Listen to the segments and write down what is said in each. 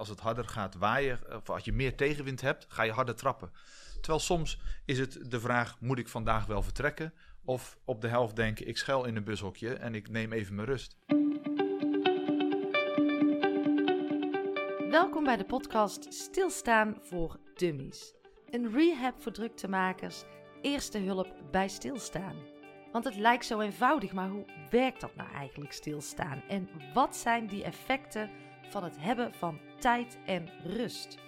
Als het harder gaat waaien, of als je meer tegenwind hebt, ga je harder trappen. Terwijl soms is het de vraag: moet ik vandaag wel vertrekken? Of op de helft denken: ik schuil in een bushokje en ik neem even mijn rust. Welkom bij de podcast Stilstaan voor Dummies. Een rehab voor druktemakers, eerste hulp bij stilstaan. Want het lijkt zo eenvoudig, maar hoe werkt dat nou eigenlijk stilstaan? En wat zijn die effecten van het hebben van tijd en rust?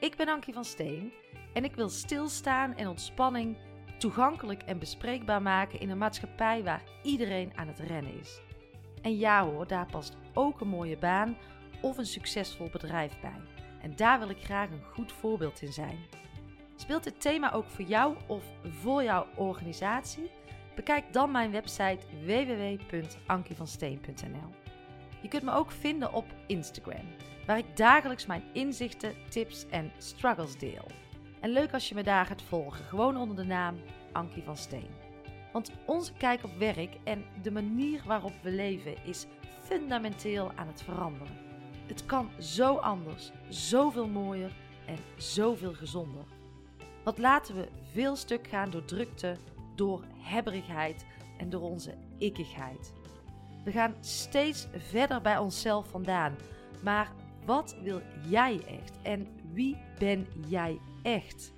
Ik ben Ankie van Steen en ik wil stilstaan en ontspanning toegankelijk en bespreekbaar maken in een maatschappij waar iedereen aan het rennen is. En ja hoor, daar past ook een mooie baan of een succesvol bedrijf bij. En daar wil ik graag een goed voorbeeld in zijn. Speelt dit thema ook voor jou of voor jouw organisatie? Bekijk dan mijn website www.ankievansteen.nl. Je kunt me ook vinden op Instagram, waar ik dagelijks mijn inzichten, tips en struggles deel. En leuk als je me daar gaat volgen, gewoon onder de naam Ankie van Steen. Want onze kijk op werk en de manier waarop we leven is fundamenteel aan het veranderen. Het kan zo anders, zoveel mooier en zoveel gezonder. Wat laten we veel stuk gaan door drukte, door hebberigheid en door onze ikkigheid. We gaan steeds verder bij onszelf vandaan. Maar wat wil jij echt en wie ben jij echt?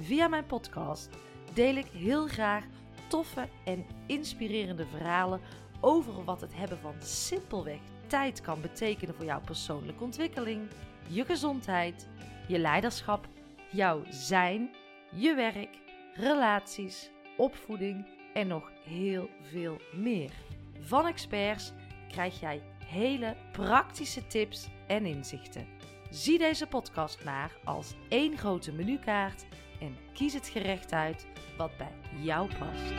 Via mijn podcast deel ik heel graag toffe en inspirerende verhalen over wat het hebben van simpelweg tijd kan betekenen voor jouw persoonlijke ontwikkeling, je gezondheid, je leiderschap, jouw zijn, je werk, relaties, opvoeding en nog heel veel meer. Van experts krijg jij hele praktische tips en inzichten. Zie deze podcast maar als één grote menukaart en kies het gerecht uit wat bij jou past.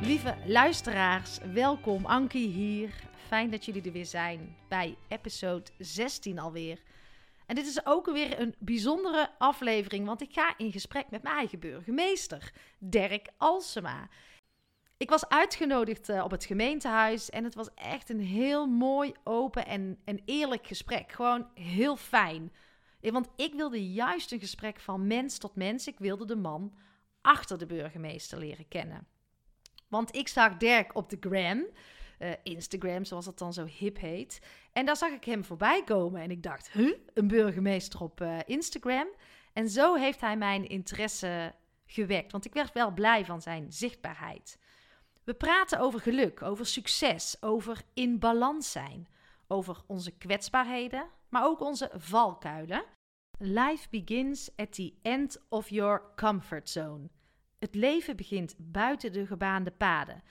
Lieve luisteraars, welkom. Ankie hier. Fijn dat jullie er weer zijn bij episode 16 alweer. En dit is ook weer een bijzondere aflevering, want ik ga in gesprek met mijn eigen burgemeester, Dirk Alsema. Ik was uitgenodigd eh, op het gemeentehuis en het was echt een heel mooi, open en, en eerlijk gesprek. Gewoon heel fijn. Want ik wilde juist een gesprek van mens tot mens. Ik wilde de man achter de burgemeester leren kennen. Want ik zag Dirk op de gram, uh, Instagram zoals dat dan zo hip heet. En daar zag ik hem voorbij komen en ik dacht, huh, een burgemeester op uh, Instagram? En zo heeft hij mijn interesse gewekt, want ik werd wel blij van zijn zichtbaarheid. We praten over geluk, over succes, over in balans zijn, over onze kwetsbaarheden, maar ook onze valkuilen. Life begins at the end of your comfort zone. Het leven begint buiten de gebaande paden.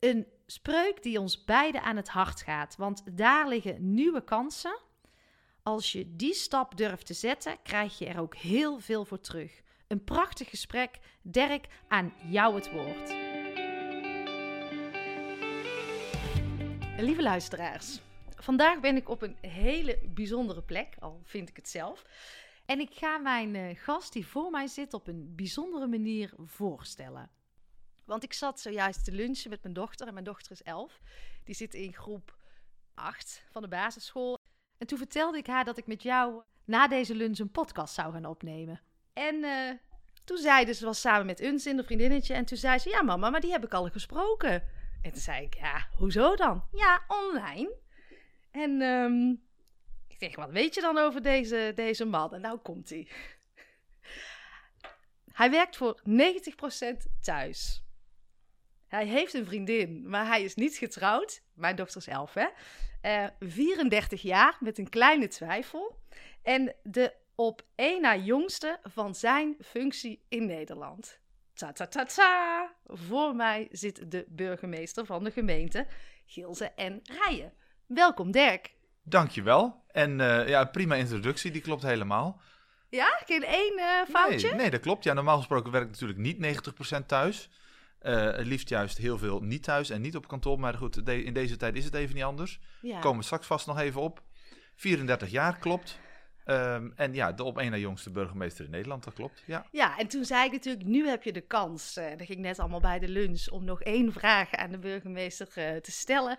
Een spreuk die ons beiden aan het hart gaat, want daar liggen nieuwe kansen. Als je die stap durft te zetten, krijg je er ook heel veel voor terug. Een prachtig gesprek. Dirk, aan jou het woord. Lieve luisteraars, vandaag ben ik op een hele bijzondere plek, al vind ik het zelf. En ik ga mijn uh, gast die voor mij zit op een bijzondere manier voorstellen. Want ik zat zojuist te lunchen met mijn dochter en mijn dochter is elf. Die zit in groep 8 van de basisschool. En toen vertelde ik haar dat ik met jou na deze lunch een podcast zou gaan opnemen. En uh, toen zei ze, ze was samen met Uns in een vriendinnetje. En toen zei ze, ja mama, maar die heb ik al gesproken. En toen zei ik, ja, hoezo dan? Ja, online. En um, ik zeg, wat weet je dan over deze, deze man? En nou komt hij. Hij werkt voor 90% thuis. Hij heeft een vriendin, maar hij is niet getrouwd. Mijn dochter is 11, hè? Uh, eh, 34 jaar met een kleine twijfel. En de op één na jongste van zijn functie in Nederland. Ta ta ta ta! Voor mij zit de burgemeester van de gemeente Gilze en Rijen. Welkom Dirk. Dankjewel. En uh, ja, prima introductie, die klopt helemaal. Ja, geen één uh, foutje? Nee, nee, dat klopt. Ja, normaal gesproken werk ik natuurlijk niet 90% thuis. Uh, het liefst juist heel veel niet thuis en niet op kantoor. Maar goed, de, in deze tijd is het even niet anders. Ja. Komen we straks vast nog even op. 34 jaar, klopt. Um, en ja, de op één na jongste burgemeester in Nederland, dat klopt. Ja. ja, en toen zei ik natuurlijk, nu heb je de kans. Uh, dat ging net allemaal bij de lunch om nog één vraag aan de burgemeester uh, te stellen.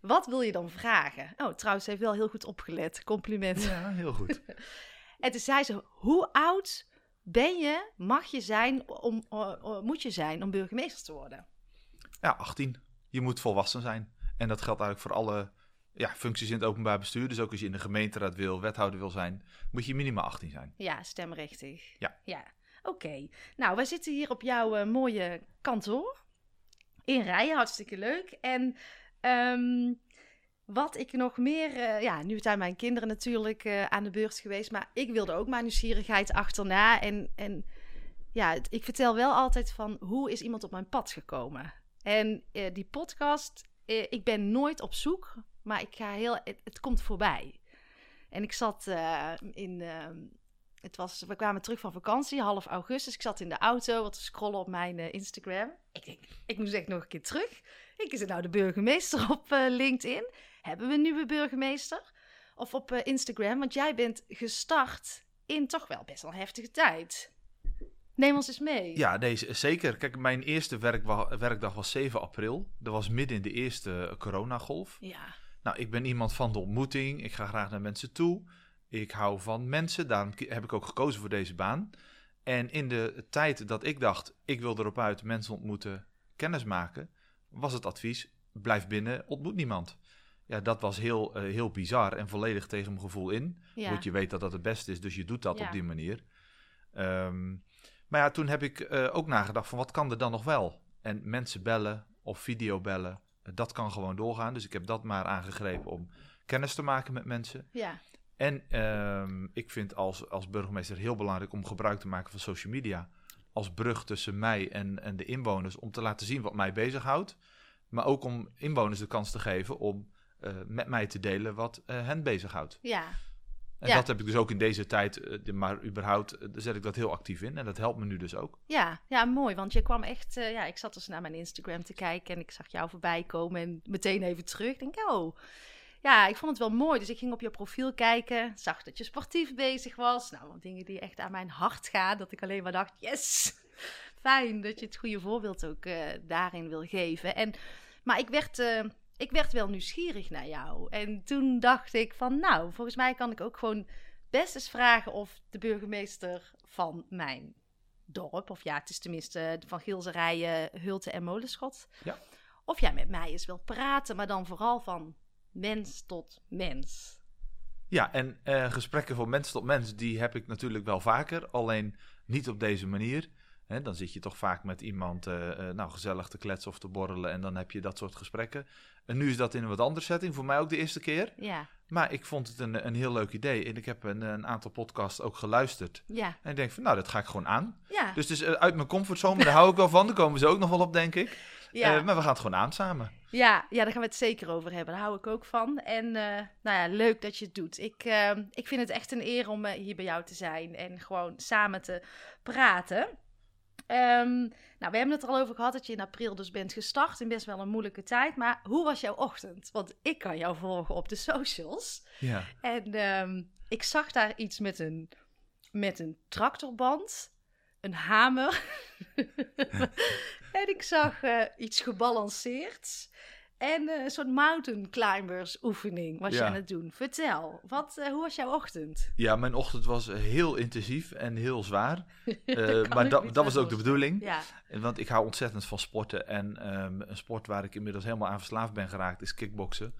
Wat wil je dan vragen? Oh, trouwens, ze heeft wel heel goed opgelet. Compliment. Ja, heel goed. en toen zei ze, hoe oud ben je, mag je zijn, om, moet je zijn om burgemeester te worden? Ja, 18. Je moet volwassen zijn. En dat geldt eigenlijk voor alle ja, functies in het openbaar bestuur. Dus ook als je in de gemeenteraad wil, wethouder wil zijn, moet je minimaal 18 zijn. Ja, stemrechtig. Ja. Ja, oké. Nou, wij zitten hier op jouw uh, mooie kantoor. In Rijen, hartstikke leuk. En ehm, wat ik nog meer... Uh, ja, nu zijn mijn kinderen natuurlijk uh, aan de beurt geweest. Maar ik wilde ook mijn nieuwsgierigheid achterna. En, en ja, ik vertel wel altijd van hoe is iemand op mijn pad gekomen. En die podcast, ik ben nooit op zoek maar ik ga heel, het, komt voorbij. En ik zat in, het was, we kwamen terug van vakantie, half augustus. Ik zat in de auto wat te scrollen op mijn Instagram. Ik denk, ik moet echt nog een keer terug. Ik is nou de burgemeester op LinkedIn. Hebben we een nieuwe burgemeester? Of op Instagram, want jij bent gestart in toch wel best wel een heftige tijd. Neem ons eens mee. Ja, deze zeker. Kijk, mijn eerste werkdag was 7 april. Dat was midden in de eerste coronagolf. Ja. Nou, ik ben iemand van de ontmoeting. Ik ga graag naar mensen toe. Ik hou van mensen. Daarom heb ik ook gekozen voor deze baan. En in de tijd dat ik dacht, ik wil erop uit mensen ontmoeten, kennis maken, was het advies: blijf binnen, ontmoet niemand. Ja, dat was heel, uh, heel bizar en volledig tegen mijn gevoel in. Ja. Want je weet dat dat het beste is, dus je doet dat op die manier. Um, maar ja, toen heb ik uh, ook nagedacht van wat kan er dan nog wel? En mensen bellen of videobellen dat kan gewoon doorgaan. Dus ik heb dat maar aangegrepen om kennis te maken met mensen. Ja. En uh, ik vind als, als burgemeester heel belangrijk om gebruik te maken van social media. Als brug tussen mij en, en de inwoners. Om te laten zien wat mij bezighoudt. Maar ook om inwoners de kans te geven om met mij te delen wat uh, hen bezighoudt. Ja. En dat heb ik dus ook in deze tijd, eh, maar überhaupt zet ik dat heel actief in. En dat helpt me nu dus ook. Ja, ja mooi. Want je kwam echt, uh, ja, ik zat dus naar mijn Instagram te kijken en ik zag jou voorbij komen en meteen even terug. Ik denk, oh, ja, ik vond het wel mooi. Dus ik ging op je profiel kijken, zag dat je sportief bezig was. Nou, dingen die echt aan mijn hart gaan, dat ik alleen maar dacht, yes, fijn dat je het goede voorbeeld ook daarin wil geven. En, maar ik werd ik werd wel nieuwsgierig naar jou. En toen dacht ik van, nou, volgens mij kan ik ook gewoon best eens vragen of de burgemeester van mijn dorp, of ja, het is tenminste van Gilserijen, Hulte en Molenschot, ja. of jij met mij eens wil praten, maar dan vooral van mens tot mens. Ja, en uh, gesprekken van mens tot mens, die heb ik natuurlijk wel vaker, alleen niet op deze manier. He, dan zit je toch vaak met iemand uh, uh, nou, gezellig te kletsen of te borrelen en dan heb je dat soort gesprekken. En nu is dat in een wat andere setting, voor mij ook de eerste keer. Ja. Maar ik vond het een, een heel leuk idee en ik heb een, een aantal podcasts ook geluisterd. Ja. En ik denk van, nou, dat ga ik gewoon aan. Ja. Dus het is uit mijn comfortzone, daar hou ik wel van. Daar komen ze ook nog wel op, denk ik. Ja. Uh, maar we gaan het gewoon aan samen. Ja, ja, daar gaan we het zeker over hebben. Daar hou ik ook van. En nou ja, leuk dat je het doet. Ik, ik vind het echt een eer om hier bij jou te zijn en gewoon samen te praten. Um, nou, we hebben het er al over gehad dat je in april dus bent gestart in best wel een moeilijke tijd. Maar hoe was jouw ochtend? Want ik kan jou volgen op de socials. Ja. En um, ik zag daar iets met een, met een tractorband, een hamer. en ik zag uh, iets gebalanceerd. En uh, een soort mountain climbers oefening was Ja. je aan het doen. Vertel, wat, uh, hoe was jouw ochtend? Ja, mijn ochtend was heel intensief en heel zwaar. Eh, maar dat, was ook de bedoeling. Ja, Want ik hou ontzettend van sporten. En ehm, een sport waar ik inmiddels helemaal aan verslaafd ben geraakt is kickboksen.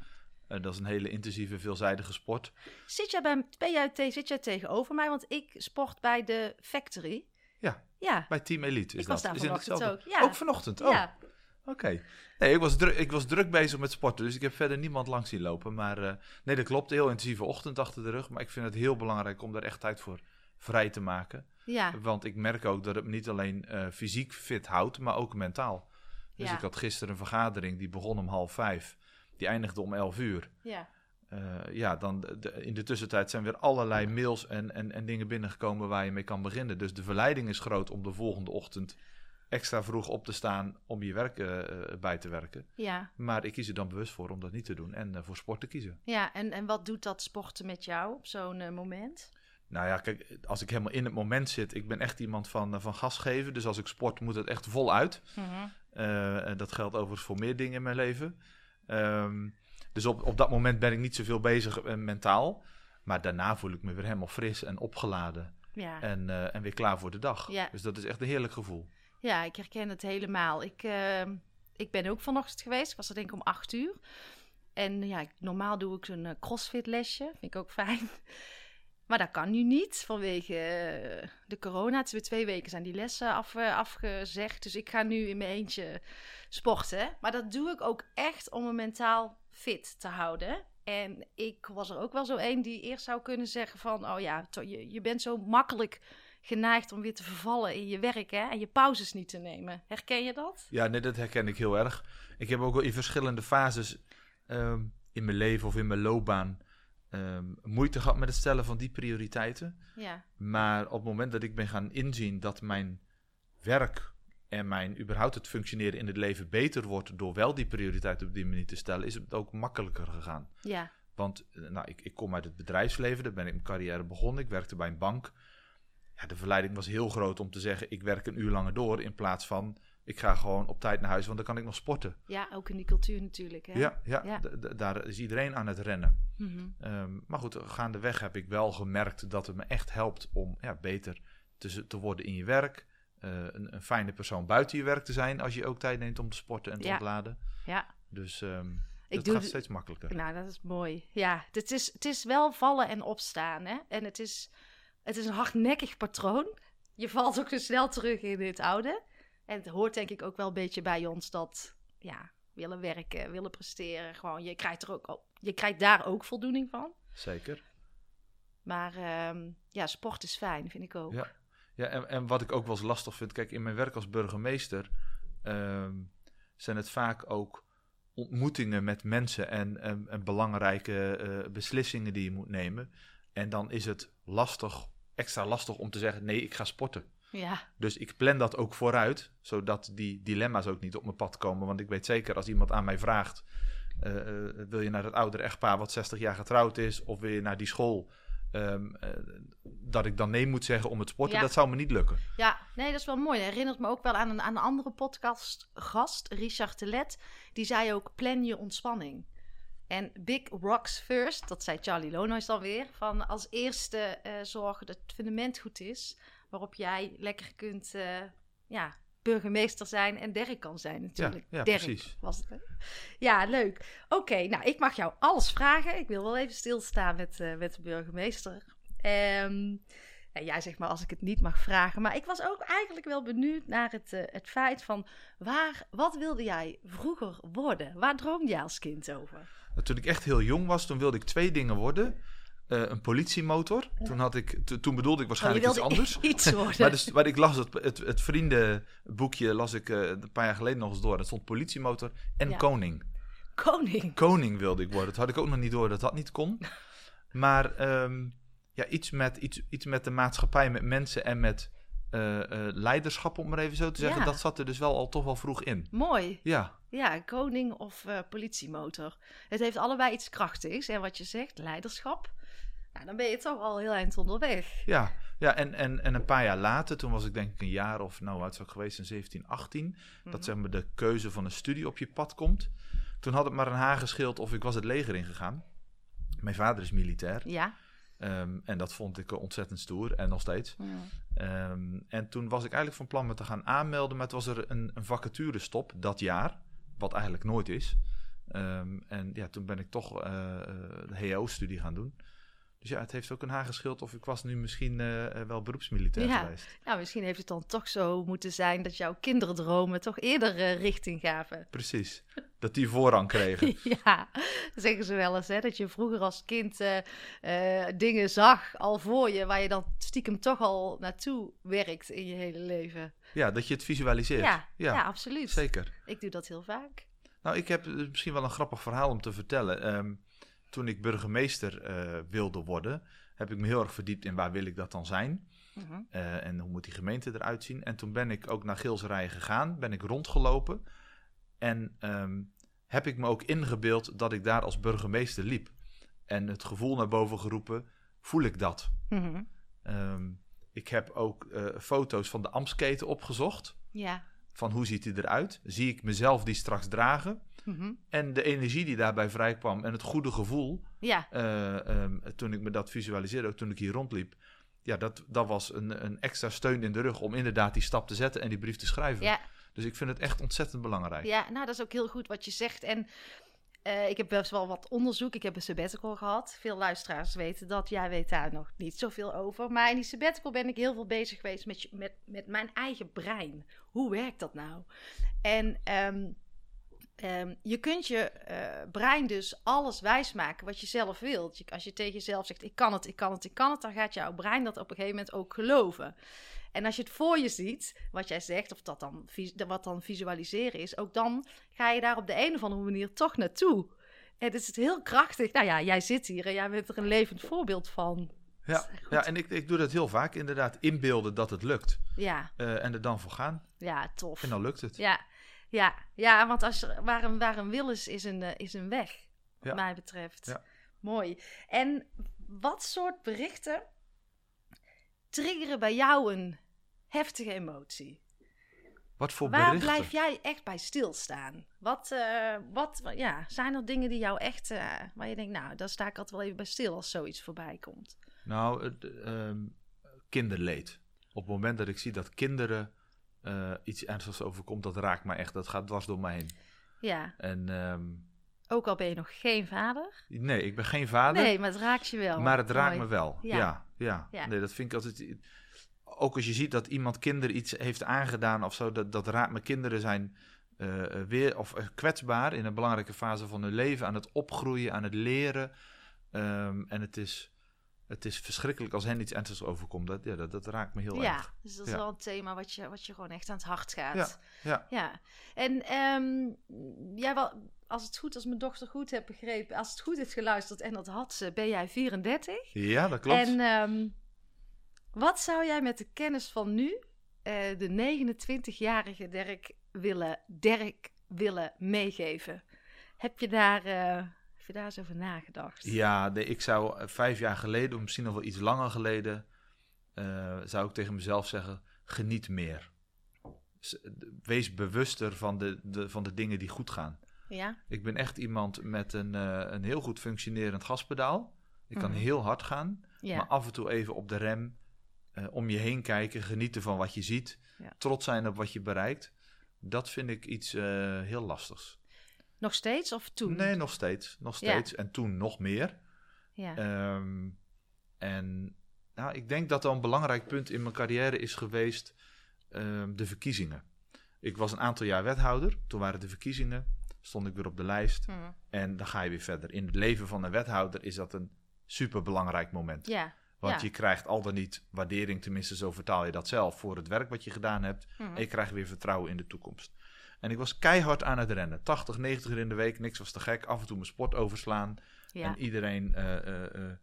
Eh, dat is een hele intensieve, veelzijdige sport. Zit jij, bij, ben jij zit jij tegenover mij? Want ik sport bij de Factory. Ja. Ja, Bij Team Elite is ik was dat. daar is vanochtend ook. Ja. Ook vanochtend? Oh, ja. Oké. Nee, ik was, druk, ik was druk bezig met sporten, dus ik heb verder niemand langs zien lopen. Maar eh, nee, dat klopt. Heel intensieve ochtend achter de rug. Maar ik vind het heel belangrijk om daar echt tijd voor vrij te maken. ja. Want ik merk ook dat het me niet alleen eh, fysiek fit houdt, maar ook mentaal. Dus Ja. ik had gisteren een vergadering die begon om half vijf. Die eindigde om elf uur. ja. Eh, ja, dan de- de- in de tussentijd zijn weer allerlei mails en, en, en dingen binnengekomen waar je mee kan beginnen. Dus de verleiding is groot om de volgende ochtend extra vroeg op te staan om je werk eh, eh, bij te werken. Ja, Maar ik kies er dan bewust voor om dat niet te doen en eh, voor sport te kiezen. ja. En, en wat doet dat sporten met jou op zo'n moment? Nou ja, kijk, als ik helemaal in het moment zit, ik ben echt iemand van, van gas geven. Dus als ik sport, moet het echt voluit. En dat geldt overigens voor meer dingen in mijn leven. Ehm, Dus op, op dat moment ben ik niet zoveel bezig mentaal. Maar daarna voel ik me weer helemaal fris en opgeladen. Ja. En, en weer klaar voor de dag. Ja. Dus dat is echt een heerlijk gevoel. Ja, ik herken het helemaal. Ik, uh, ik ben ook vanochtend geweest. Ik was er denk ik om acht uur. En ja, normaal doe ik zo'n crossfit lesje. Vind ik ook fijn. Maar dat kan nu niet vanwege de corona. Het weer twee weken zijn die lessen af, afgezegd. Dus ik ga nu in mijn eentje sporten. Maar dat doe ik ook echt om me mentaal fit te houden. En ik was er ook wel zo een die eerst zou kunnen zeggen van... oh ja, je, je bent zo makkelijk geneigd om weer te vervallen in je werk hè? en je pauzes niet te nemen. Herken je dat? Ja, nee, dat herken ik heel erg. Ik heb ook wel in verschillende fases ehm, in mijn leven of in mijn loopbaan... Ehm, moeite gehad met het stellen van die prioriteiten. Ja. Maar op het moment dat ik ben gaan inzien dat mijn werk en mijn überhaupt het functioneren in het leven beter wordt door wel die prioriteit op die manier te stellen, is het ook makkelijker gegaan. Ja. Want eh, nou, ik, ik kom uit het bedrijfsleven, daar ben ik mijn carrière begonnen. Ik werkte bij een bank. Ja, de verleiding was heel groot om te zeggen: ik werk een uur langer door in plaats van ik ga gewoon op tijd naar huis, want dan kan ik nog sporten. Ja, ook in die cultuur natuurlijk. Hè? Ja, ja, daar is iedereen aan het rennen. Mm -hmm. maar goed, gaandeweg heb ik wel gemerkt dat het me echt helpt om ja, beter te, te worden in je werk. Eh, een, een, fijne persoon buiten je werk te zijn als je ook tijd neemt om te sporten en te ontladen. Ja. Dus um, ik het gaat steeds makkelijker. Nou, dat is mooi. Ja, het is, het is wel vallen en opstaan. Hè? En het is, het is een hardnekkig patroon. Je valt ook zo snel terug in het oude. En het hoort denk ik ook wel een beetje bij ons dat, ja, willen werken, willen presteren. Gewoon, je krijgt, er ook, je krijgt daar ook voldoening van. Zeker. Maar um, ja, sport is fijn, vind ik ook. Ja. Ja, en, en wat ik ook wel eens lastig vind, kijk, in mijn werk als burgemeester ehm, zijn het vaak ook ontmoetingen met mensen en, en, belangrijke uh, beslissingen die je moet nemen. En dan is het lastig, extra lastig om te zeggen: nee, ik ga sporten. Ja. Dus ik plan dat ook vooruit, zodat die dilemma's ook niet op mijn pad komen. Want ik weet zeker, als iemand aan mij vraagt: uh, wil je naar het oudere echtpaar wat 60 jaar getrouwd is, of wil je naar die school Ehm, eh, dat ik dan nee moet zeggen om het sporten, dat zou me niet lukken. Ja, nee, dat is wel mooi. Dat herinnert me ook wel aan een, aan een andere podcastgast, Richard Telet. Die zei ook, plan je ontspanning. En big rocks first, dat zei Charlie Lonois dan weer. Van als eerste uh, zorgen dat het fundament goed is, waarop jij lekker kunt uh, ja, burgemeester zijn en Dirk kan zijn natuurlijk. Ja, ja precies. Was het, Ja, leuk. Oké, nou ik mag jou alles vragen. Ik wil wel even stilstaan met, uh, met de burgemeester. Um, ja, jij zegt maar als ik het niet mag vragen. Maar ik was ook eigenlijk wel benieuwd naar het, uh, het feit van... Waar, wat wilde jij vroeger worden? Waar droomde jij als kind over? Toen ik echt heel jong was, toen wilde ik twee dingen worden. Uh, een politiemotor. Toen, had ik, toen bedoelde ik waarschijnlijk oh, iets anders. Iets worden. maar, dus, maar ik las het, het, het vriendenboekje las ik uh, een paar jaar geleden nog eens door. Dat stond politiemotor en koning. Koning? Koning wilde ik worden. Dat had ik ook nog niet door dat dat niet kon. Maar um, ja, iets met, iets, iets met de maatschappij, met mensen en met uh, leiderschap, om maar even zo te zeggen. Dat zat er dus wel al toch wel vroeg in. Mooi. Ja. Ja, koning of politiemotor. Het heeft allebei iets krachtigs. En wat je zegt, leiderschap nou, dan ben je toch al heel eind onderweg. Ja, ja en, en, en een paar jaar later, toen was ik denk ik een jaar of, nou, wat zou ik geweest in 17, 18, dat mhm. zeg maar de keuze van een studie op je pad komt. Toen had het maar een haar geschild of ik was het leger ingegaan. Mijn vader is militair. Ja. Um, en dat vond ik ontzettend stoer en nog steeds. Ja. Um, en toen was ik eigenlijk van plan me te gaan aanmelden, maar het was er een, een vacaturestop dat jaar, wat eigenlijk nooit is. Um, en ja, toen ben ik toch uh, de HO-studie gaan doen. Dus ja, het heeft ook een haar geschild of ik was nu misschien uh, wel beroepsmilitair ja. geweest. Nou, misschien heeft het dan toch zo moeten zijn dat jouw kinderdromen toch eerder uh, richting gaven. Precies, dat die voorrang kregen. ja, zeggen ze wel eens, hè, dat je vroeger als kind uh, dingen zag al voor je, waar je dan stiekem toch al naartoe werkt in je hele leven. Ja, dat je het visualiseert. Ja, ja, ja absoluut. Zeker. Ik doe dat heel vaak. Nou, ik heb misschien wel een grappig verhaal om te vertellen. Um, toen ik burgemeester uh, wilde worden, heb ik me heel erg verdiept in waar wil ik dat dan zijn. Uh en hoe moet die gemeente eruit zien. En toen ben ik ook naar Gilserijen gegaan, ben ik rondgelopen. En um, heb ik me ook ingebeeld dat ik daar als burgemeester liep. En het gevoel naar boven geroepen, voel ik dat? Uh um, ik heb ook uh, foto's van de Amsketen opgezocht. Ja. Van hoe ziet hij eruit? Zie ik mezelf die straks dragen? Mhm. En de energie die daarbij vrijkwam en het goede gevoel. Ja. Eh, ehm, toen ik me dat visualiseerde, ook toen ik hier rondliep. Ja, dat, dat was een, een extra steun in de rug om inderdaad die stap te zetten en die brief te schrijven. Ja. Dus ik vind het echt ontzettend belangrijk. Ja, nou dat is ook heel goed wat je zegt. En uh, ik heb best wel wat onderzoek. Ik heb een sabbatical gehad. Veel luisteraars weten dat. Jij weet daar nog niet zoveel over. Maar in die sabbatical ben ik heel veel bezig geweest met, met, met mijn eigen brein. Hoe werkt dat nou? En um, um, je kunt je uh, brein dus alles wijsmaken wat je zelf wilt. als je tegen jezelf zegt, ik kan het, ik kan het, ik kan het... dan gaat jouw brein dat op een gegeven moment ook geloven. En als je het voor je ziet, wat jij zegt, of dat dan, wat dan visualiseren is, ook dan ga je daar op de een of andere manier toch naartoe. En het is heel krachtig. Nou ja, jij zit hier en jij bent er een levend voorbeeld van. Ja, ja en ik, ik doe dat heel vaak inderdaad. Inbeelden dat het lukt. Ja. Uh, en er dan voor gaan. Ja, tof. En dan lukt het. Ja, ja, ja want als er, waar, een, waar een wil is, is een, uh, is een weg. Wat mij betreft. Ja. Mooi. En wat soort berichten triggeren bij jou een heftige emotie. Wat voor Waar berichten? blijf jij echt bij stilstaan? Wat, uh, wat ja, zijn er dingen die jou echt, uh, waar je denkt, nou, daar sta ik altijd wel even bij stil als zoiets voorbij komt? Nou, um, kinderleed. Op het moment dat ik zie dat kinderen uh, iets ernstigs overkomt, dat raakt me echt. Dat gaat dwars door mij heen. Ja. En um, ook al ben je nog geen vader? Nee, ik ben geen vader. Nee, maar het raakt je wel. Maar het raakt me wel. Ja. Ja, ja. ja. Nee, dat vind ik altijd ook als je ziet dat iemand kinderen iets heeft aangedaan of zo, dat, dat raakt me. Kinderen zijn uh, weer of kwetsbaar in een belangrijke fase van hun leven, aan het opgroeien, aan het leren. Um, en het is, het is verschrikkelijk als hen iets ernstigs overkomt. Dat, ja, dat, dat raakt me heel ja, erg. Dus dat is wel een thema wat je, wat je gewoon echt aan het hart gaat. Ja, ja. ja. En um, jij wel, als het goed, als mijn dochter goed heeft begrepen, als het goed heeft geluisterd en dat had ze, ben jij 34. Ja, dat klopt. En um, wat zou jij met de kennis van nu uh, de 29-jarige Dirk willen, Dirk willen meegeven? Heb je daar, uh, heb je daar eens over nagedacht? Ja, nee, ik zou uh, vijf jaar geleden, of misschien nog wel iets langer geleden, zou ik tegen mezelf zeggen: geniet meer. Wees bewuster van de, de, van de dingen die goed gaan. Ja. Ik ben echt iemand met een, een heel goed functionerend gaspedaal. Ik kan Mhm. heel hard gaan, Ja. maar af en toe even op de rem eh, om je heen kijken, genieten van wat je ziet, Ja. trots zijn op wat je bereikt. Dat vind ik iets eh, heel lastigs. Nog steeds of toen? Nee, nog steeds. Nog Ja. steeds. En toen nog meer. Ja. Ehm, en nou, ik denk dat er een belangrijk punt in mijn carrière is geweest ehm, de verkiezingen. Ik was een aantal jaar wethouder. Toen waren de verkiezingen. Stond ik weer op de lijst. Mhm. En dan ga je weer verder. In het leven van een wethouder is dat een superbelangrijk moment. Ja. Want Ja. je krijgt al dan niet waardering, tenminste zo vertaal je dat zelf, voor het werk wat je gedaan hebt. Mhm. En je krijgt weer vertrouwen in de toekomst. En ik was keihard aan het rennen. 80, 90 uur in de week, niks was te gek. Af en toe mijn sport overslaan. Ja. En iedereen, eh, eh, eh,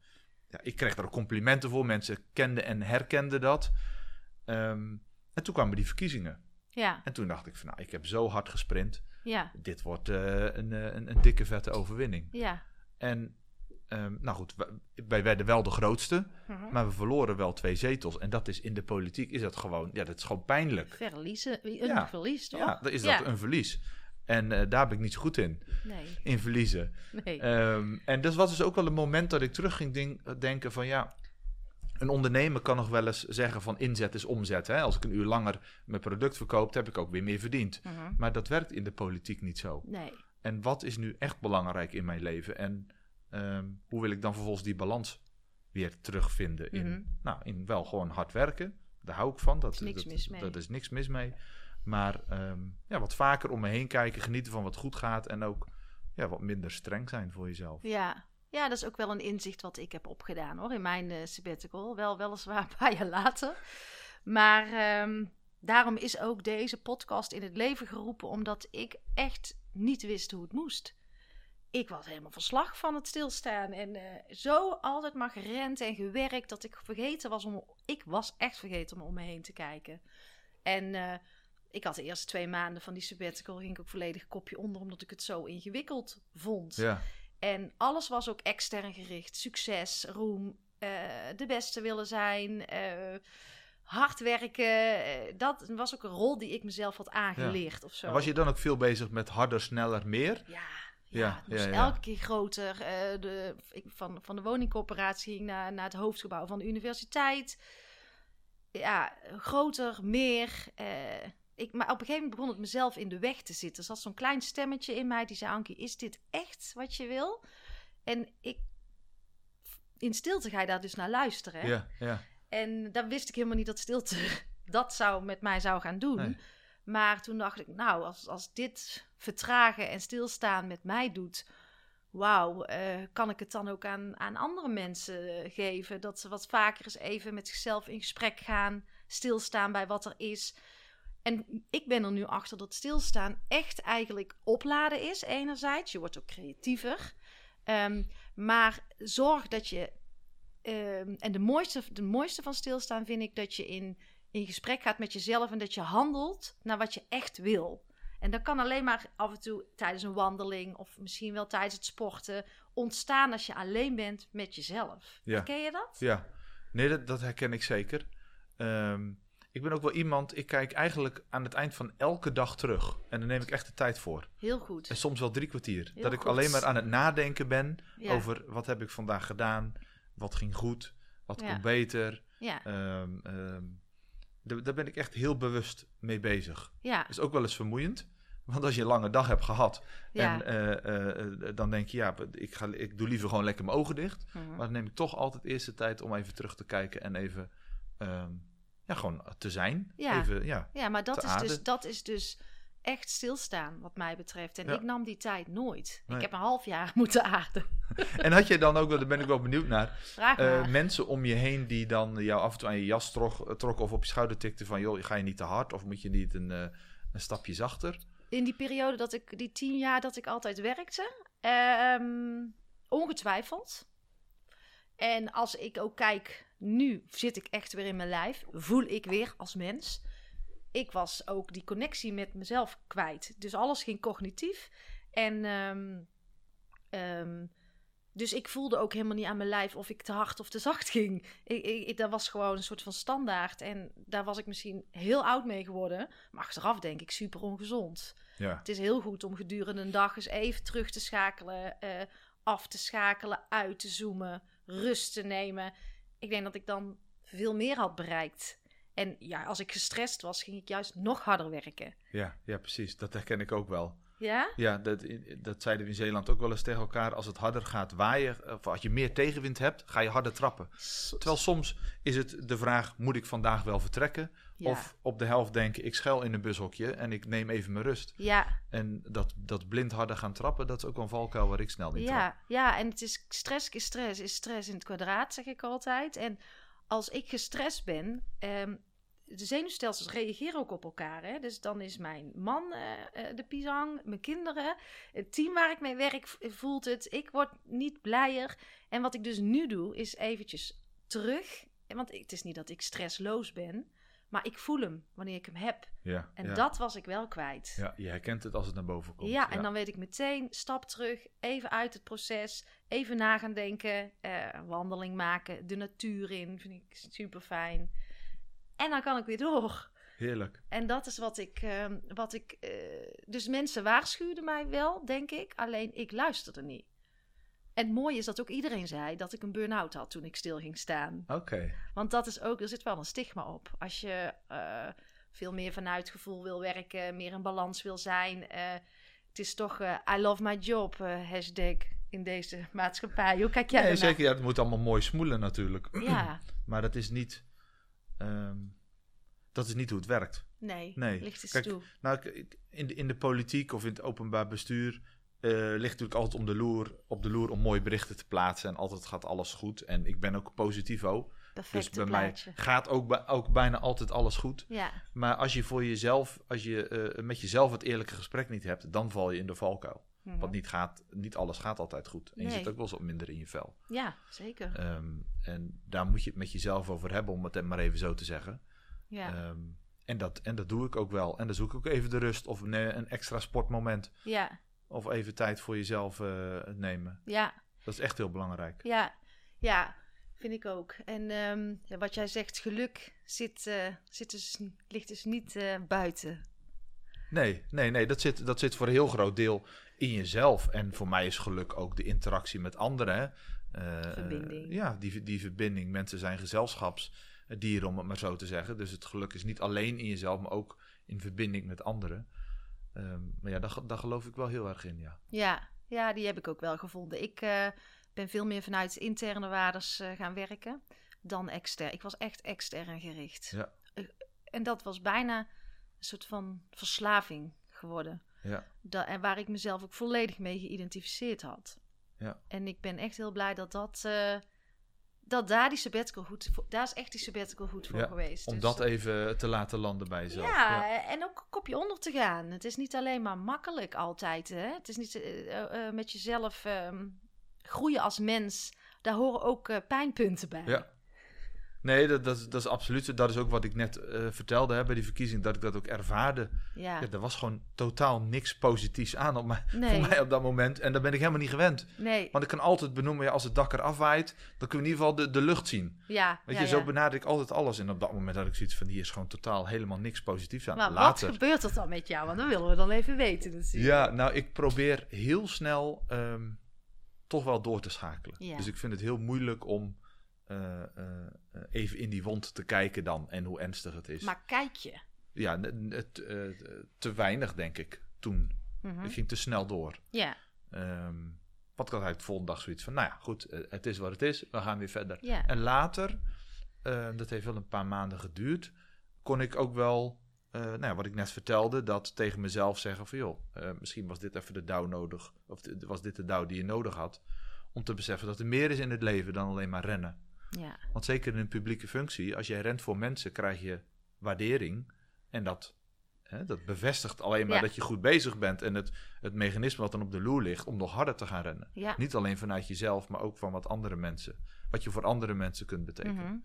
ja, ik kreeg daar ook complimenten voor. Mensen kenden en herkenden dat. Ehm, en toen kwamen die verkiezingen. Ja. En toen dacht ik van, nou, ik heb zo hard gesprint. Ja. Dit wordt een, een, een dikke vette overwinning. Ja. En ehm, nou goed, wij- wij werden wel de grootste. Mhm. Maar we verloren wel twee zetels. En dat is in de politiek is dat gewoon, ja, dat is gewoon pijnlijk. Verliezen. Een Ja. verlies, toch? Ja, dan is Ja. dat een verlies. En eh, daar ben ik niet zo goed in, Nee. in verliezen. Nee. Ehm, en dat was dus ook wel een moment dat ik terug ging denk- denken van ja, een ondernemer kan nog wel eens zeggen van inzet is omzet. Hè? Als ik een uur langer mijn product verkoop, heb ik ook weer meer verdiend. Mhm. Maar dat werkt in de politiek niet zo. Nee. En wat is nu echt belangrijk in mijn leven? En ehm, hoe wil ik dan vervolgens die balans weer terugvinden? In, Mhm. nou, in wel gewoon hard werken. Daar hou ik van. Dat, is niks dat, mis mee. Dat is niks mis mee. Maar ehm, ja, wat vaker om me heen kijken, genieten van wat goed gaat. En ook ja, wat minder streng zijn voor jezelf. Ja. ja, dat is ook wel een inzicht wat ik heb opgedaan hoor, in mijn eh, sabbatical. Wel weliswaar een paar jaar later. Maar ehm, daarom is ook deze podcast in het leven geroepen, omdat ik echt niet wist hoe het moest. Ik was helemaal verslag van het stilstaan en eh, zo altijd maar gerend en gewerkt dat ik vergeten was om. Ik was echt vergeten om om me heen te kijken. En eh, ik had de eerste twee maanden van die sabbatical ging ik ook volledig kopje onder, omdat ik het zo ingewikkeld vond. Ja, En alles was ook extern gericht. Succes, roem, eh, de beste willen zijn. hard werken. dat was ook een rol die ik mezelf had aangeleerd of zo. En was je dan ook veel bezig met harder, sneller, meer? Ja, Ja, ja, ja. elke keer groter. Eh, de, ik, van, van de woningcorporatie naar, naar het hoofdgebouw van de universiteit. Ja, groter, meer. eh, ik, maar op een gegeven moment begon het mezelf in de weg te zitten. Er zat zo'n klein stemmetje in mij die zei... Ankie, is dit echt wat je wil? En ik... In stilte ga je daar dus naar luisteren. hè? Ja, ja. En dan wist ik helemaal niet dat stilte dat zou met mij zou gaan doen. Nee. Maar toen dacht ik, nou, als, als dit vertragen en stilstaan met mij doet, wauw, eh, kan ik het dan ook aan, aan andere mensen eh, geven? Dat ze wat vaker eens even met zichzelf in gesprek gaan, stilstaan bij wat er is. En ik ben er nu achter dat stilstaan echt eigenlijk opladen is, enerzijds. Je wordt ook creatiever. Ehm, maar zorg dat je. ehm, en de mooiste, de mooiste van stilstaan vind ik dat je in, in gesprek gaat met jezelf en dat je handelt naar wat je echt wil. En dat kan alleen maar af en toe tijdens een wandeling of misschien wel tijdens het sporten ontstaan als je alleen bent met jezelf. Ja. Ken je dat? Ja, nee, dat, dat herken ik zeker. Ehm, ik ben ook wel iemand, ik kijk eigenlijk aan het eind van elke dag terug. En daar neem ik echt de tijd voor. Heel goed. En soms wel drie kwartier. Heel dat ik alleen maar aan het nadenken ben Ja. over wat heb ik vandaag gedaan, wat ging goed, wat Ja. kon beter. Ja, Ehm, ehm, daar, daar ben ik echt heel bewust mee bezig. ja, is ook wel eens vermoeiend. Want als je een lange dag hebt gehad ja. en eh, eh, eh, dan denk je, ja, ik, ga, ik doe liever gewoon lekker mijn ogen dicht. Mhm. Maar dan neem ik toch altijd eerst de tijd om even terug te kijken en even ehm, ja, gewoon te zijn. Ja. Even, ja. Ja, maar dat is, dus, dat is dus echt stilstaan, wat mij betreft. En Ja. ik nam die tijd nooit. Nee. Ik heb een half jaar moeten aarden. En had je dan ook, daar ben ik wel benieuwd naar, mensen om je heen die dan jou af en toe aan je jas trok, trokken of op je schouder tikten van, joh, ga je niet te hard of moet je niet een, een stapje zachter? In die periode dat ik, die tien jaar dat ik altijd werkte, ehm, ongetwijfeld. En als ik ook kijk, nu zit ik echt weer in mijn lijf, voel ik weer als mens. Ik was ook die connectie met mezelf kwijt. Dus alles ging cognitief. En ehm, ehm, dus ik voelde ook helemaal niet aan mijn lijf of ik te hard of te zacht ging. Ik, dat was gewoon een soort van standaard. En daar was ik misschien heel oud mee geworden. Maar achteraf denk ik super ongezond. Ja, Het is heel goed om gedurende een dag eens even terug te schakelen, eh, af te schakelen, uit te zoomen, rust te nemen. Ik denk dat ik dan veel meer had bereikt. En ja, als ik gestrest was, ging ik juist nog harder werken. ja, ja, precies. Dat herken ik ook wel. Ja? Ja, dat, dat zeiden we in Zeeland ook wel eens tegen elkaar. Als het harder gaat waaien, of als je meer tegenwind hebt, ga je harder trappen. Terwijl soms is het de vraag, moet ik vandaag wel vertrekken? Ja. Of op de helft denken, ik schuil in een bushokje en ik neem even mijn rust. Ja, En dat, dat blind harder gaan trappen, dat is ook een valkuil waar ik snel niet trap. ja, ja, en het is stress is stress, is stress in het kwadraat, zeg ik altijd. En als ik gestrest ben, ehm, de zenuwstelsels reageren ook op elkaar. Hè? Dus dan is mijn man eh, eh, de pisang, mijn kinderen, het team waar ik mee werk voelt het. Ik word niet blijer. En wat ik dus nu doe, is eventjes terug. Want het is niet dat ik stressloos ben, maar ik voel hem wanneer ik hem heb. Ja, En ja. dat was ik wel kwijt. ja, je herkent het als het naar boven komt. Ja, en dan weet ik meteen, stap terug, even uit het proces, even na gaan denken, eh, wandeling maken, de natuur in, vind ik super fijn. En dan kan ik weer door. Heerlijk. En dat is wat ik, ehm, wat ik eh, dus mensen waarschuwden mij wel, denk ik, alleen ik luisterde niet. En het mooie is dat ook iedereen zei dat ik een burn-out had toen ik stil ging staan. Oké. Want dat is ook, er zit wel een stigma op. Als je eh, veel meer vanuit gevoel wil werken, meer in balans wil zijn. eh, het is toch I love my job, hashtag in deze maatschappij. Hoe kijk jij Nee, ernaar? zeker, ja, het moet allemaal mooi smoelen natuurlijk. Ja, Maar dat is niet, ehm, dat is niet hoe het werkt. nee, Nee. ligt Kijk, toe. Nou, in de, in de politiek of in het openbaar bestuur eh, ligt natuurlijk altijd om de loer, op de loer om mooie berichten te plaatsen. En altijd gaat alles goed. En ik ben ook positivo. Dus bij plaatje. mij gaat ook bijna altijd alles goed. Ja, Maar als je voor jezelf, als je eh, met jezelf het eerlijke gesprek niet hebt, dan val je in de valkuil. Mhm. Want niet, gaat, niet alles gaat altijd goed. En je zit ook wel eens wat minder in je vel. ja zeker. Ehm, en daar moet je het met jezelf over hebben, om het maar even zo te zeggen. Ja, Ehm, en, dat, en dat doe ik ook wel. En dan zoek ik ook even de rust of een, eh, een extra sportmoment. ja, Of even tijd voor jezelf eh, nemen. ja. Dat is echt heel belangrijk. Ja, ja. vind ik ook. En ehm, wat jij zegt, geluk zit, uh, zit dus, ligt dus niet uh, buiten. Nee, nee, nee. Dat zit, dat zit voor een heel groot deel in jezelf. En voor mij is geluk ook de interactie met anderen. Uh, verbinding. Ja, die, die verbinding. Mensen zijn gezelschapsdieren, om het maar zo te zeggen. Dus het geluk is niet alleen in jezelf, maar ook in verbinding met anderen. Um, maar ja, daar, daar geloof ik wel heel erg in, ja. Ja, ja die heb ik ook wel gevonden. Ik ben veel meer vanuit interne waardes uh, gaan werken dan extern. Ik was echt extern gericht. Ja. en dat was bijna een soort van verslaving geworden. Ja. Dat, en waar ik mezelf ook volledig mee geïdentificeerd had. Ja. En ik ben echt heel blij dat dat... Uh, dat daar die sabbatical goed voor, daar is echt die sabbatical goed voor geweest. Om dus, dat even te laten landen bij jezelf. Ja, ja, en ook een kopje onder te gaan. Het is niet alleen maar makkelijk altijd. Hè? Het is niet uh, met jezelf um, groeien als mens, daar horen ook uh, pijnpunten bij. Ja. Nee, dat, dat, dat is absoluut. Dat is ook wat ik net uh, vertelde hè, bij die verkiezing, dat ik dat ook ervaarde. Ja. ja er was gewoon totaal niks positiefs aan op mij, nee. voor mij op dat moment. En daar ben ik helemaal niet gewend. Nee. Want ik kan altijd benoemen, ja, als het dak eraf waait, dan kunnen we in ieder geval de, de lucht zien. Ja, Weet ja, je, zo benader ik altijd alles. En op dat moment had ik zoiets van, hier is gewoon totaal helemaal niks positiefs aan. Maar Later. wat gebeurt er dan met jou? Want dat willen we dan even weten natuurlijk. Ja, nou, ik probeer heel snel... Um, toch wel door te schakelen. Ja. Dus ik vind het heel moeilijk om uh, uh, even in die wond te kijken dan en hoe ernstig het is. Maar kijk je? Ja, het, te weinig denk ik toen. Mhm. Ik ging te snel door. Ja. Um, wat eigenlijk de volgende dag zoiets van, nou ja, goed, het is wat het is, we gaan weer verder. Ja. En later, dat heeft wel een paar maanden geduurd, kon ik ook wel, uh, nou ja, wat ik net vertelde, dat tegen mezelf zeggen van, joh, uh, misschien was dit even de douw nodig, of was dit de douw die je nodig had, om te beseffen dat er meer is in het leven dan alleen maar rennen. Ja. Want zeker in een publieke functie, als jij rent voor mensen, krijg je waardering en dat Hè, dat bevestigt alleen maar Ja. dat je goed bezig bent en het, het mechanisme wat dan op de loer ligt om nog harder te gaan rennen. Ja. Niet alleen vanuit jezelf, maar ook van wat andere mensen. Wat je voor andere mensen kunt betekenen. Mhm.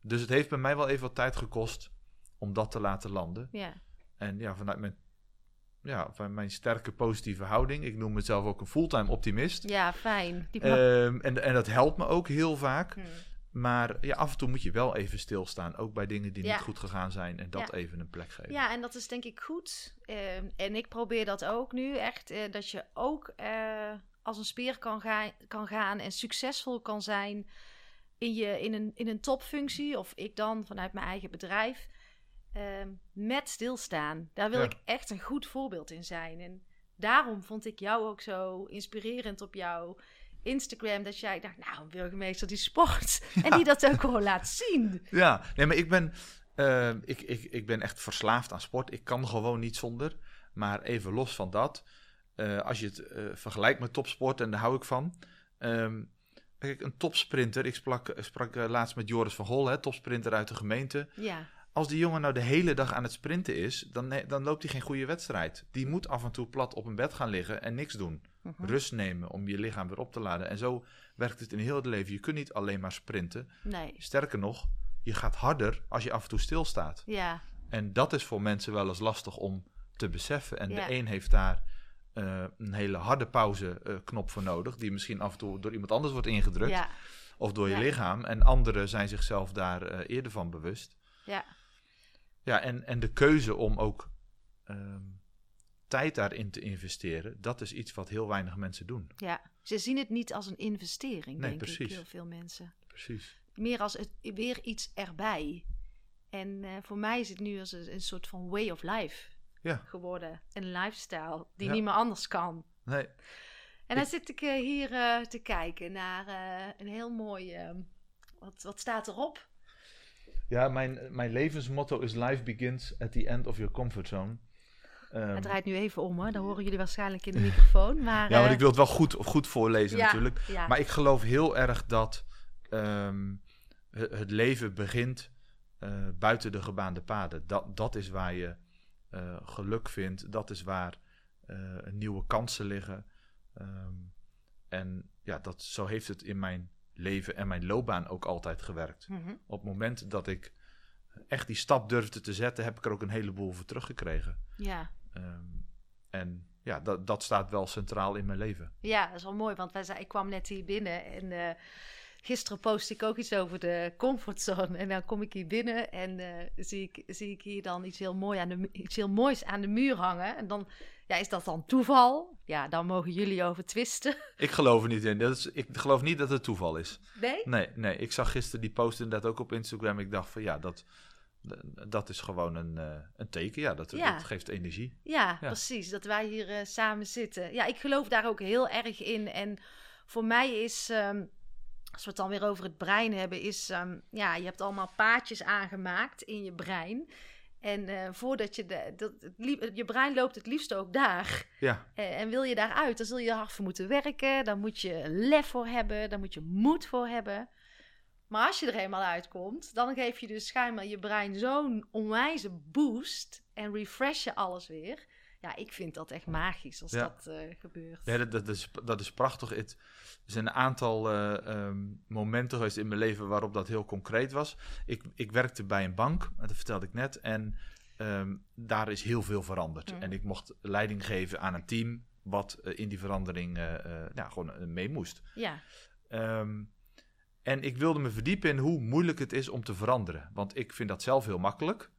Dus het heeft bij mij wel even wat tijd gekost om dat te laten landen. Ja. En ja, vanuit mijn, ja, van mijn sterke positieve houding. Ik noem mezelf ook een fulltime optimist. ja, fijn. Ehm, en, en dat helpt me ook heel vaak. Hmm. Maar ja, af en toe moet je wel even stilstaan. Ook bij dingen die Ja. niet goed gegaan zijn. En dat Ja. even een plek geven. Ja, en dat is denk ik goed. Ehm, en ik probeer dat ook nu echt. eh, dat je ook eh, als een speer kan, ga kan gaan en succesvol kan zijn in, je, in, een, in een topfunctie. Of ik dan vanuit mijn eigen bedrijf. ehm, met stilstaan. Daar wil Ja. ik echt een goed voorbeeld in zijn. En daarom vond ik jou ook zo inspirerend op jouw Instagram. Dat jij dacht, nou, een burgemeester die sport. En die dat ook gewoon laat zien. Ja, nee, maar ik ben, eh, ik, ik, ik ben echt verslaafd aan sport. Ik kan gewoon niet zonder. Maar even los van dat, eh, als je het eh, vergelijkt met topsport, en daar hou ik van. Ehm, kijk, een topsprinter, ik sprak, sprak laatst met Joris van Hol, hè, topsprinter uit de gemeente. Ja, Als die jongen nou de hele dag aan het sprinten is, dan, dan loopt hij geen goede wedstrijd. Die moet af en toe plat op een bed gaan liggen en niks doen. Mhm. Rust nemen om je lichaam weer op te laden. En zo werkt het in heel het leven. Je kunt niet alleen maar sprinten. nee. Sterker nog, je gaat harder als je af en toe stilstaat. Ja, En dat is voor mensen wel eens lastig om te beseffen. En Ja. de een heeft daar eh, een hele harde pauze-knop voor nodig, die misschien af en toe door iemand anders wordt ingedrukt, ja, of door je Ja. lichaam. En anderen zijn zichzelf daar eh, eerder van bewust. ja. Ja, en, en de keuze om ook ehm, tijd daarin te investeren, dat is iets wat heel weinig mensen doen. Ja, ze zien het niet als een investering, Nee, denk precies. ik, heel veel mensen. Precies. Meer als het, weer iets erbij. En eh, voor mij is het nu als een, een soort van way of life Ja. geworden. Een lifestyle die Ja. niet meer anders kan. Nee, En dan zit ik eh, hier eh, te kijken naar een heel mooi... eh, wat, wat staat erop? Ja, mijn, mijn levensmotto is life begins at the end of your comfort zone. Ehm, het draait nu even om, hoor. Dat horen jullie waarschijnlijk in de microfoon. Maar, Ja, want eh, ik wil het wel goed, goed voorlezen ja, natuurlijk. ja. Maar ik geloof heel erg dat ehm, het, het leven begint eh, buiten de gebaande paden. Dat, dat is waar je eh, geluk vindt. Dat is waar eh, nieuwe kansen liggen. Ehm, en ja, dat, zo heeft het in mijn leven en mijn loopbaan ook altijd gewerkt. Mhm. Op het moment dat ik echt die stap durfde te zetten, heb ik er ook een heleboel voor teruggekregen. Ja. Ehm, en ja, dat, dat staat wel centraal in mijn leven. Ja, dat is wel mooi, want wij zei, ik kwam net hier binnen en eh, gisteren post ik ook iets over de comfortzone. En dan kom ik hier binnen en uh, zie, ik, zie ik hier dan iets heel, mooi aan de, iets heel moois aan de muur hangen. En dan ja, is dat dan toeval? Ja, dan mogen jullie over twisten. Ik geloof er niet in. Dat is, ik geloof niet dat het toeval is. Nee? Nee, nee. Ik zag gisteren die post inderdaad ook op Instagram. Ik dacht van ja, dat, dat is gewoon een, uh, een teken. Ja dat, dat, geeft energie. Ja, precies. Dat wij hier uh, samen zitten. Ja, ik geloof daar ook heel erg in. En voor mij is... Um, als we het dan weer over het brein hebben, is um, ja, je hebt allemaal paadjes aangemaakt in je brein. En uh, voordat je de, dat, je brein loopt het liefst ook daar. Ja. En, en, wil je daaruit, dan zul je hard voor moeten werken. Dan moet je lef voor hebben. Dan moet je moed voor hebben. Maar als je er eenmaal uitkomt, dan geef je dus schijnbaar je brein zo'n onwijze boost. En refresh je alles weer. Ja, ik vind dat echt magisch als dat uh, gebeurt. Ja, dat, dat, is, dat is prachtig. Het, er zijn een aantal uh, um, momenten geweest in mijn leven waarop dat heel concreet was. Ik, ik werkte bij een bank, dat vertelde ik net. En um, daar is heel veel veranderd. Mm. En ik mocht leiding geven aan een team wat uh, in die verandering ja, gewoon mee moest. Ja. Um, en ik wilde me verdiepen in hoe moeilijk het is om te veranderen. Want ik vind dat zelf heel makkelijk.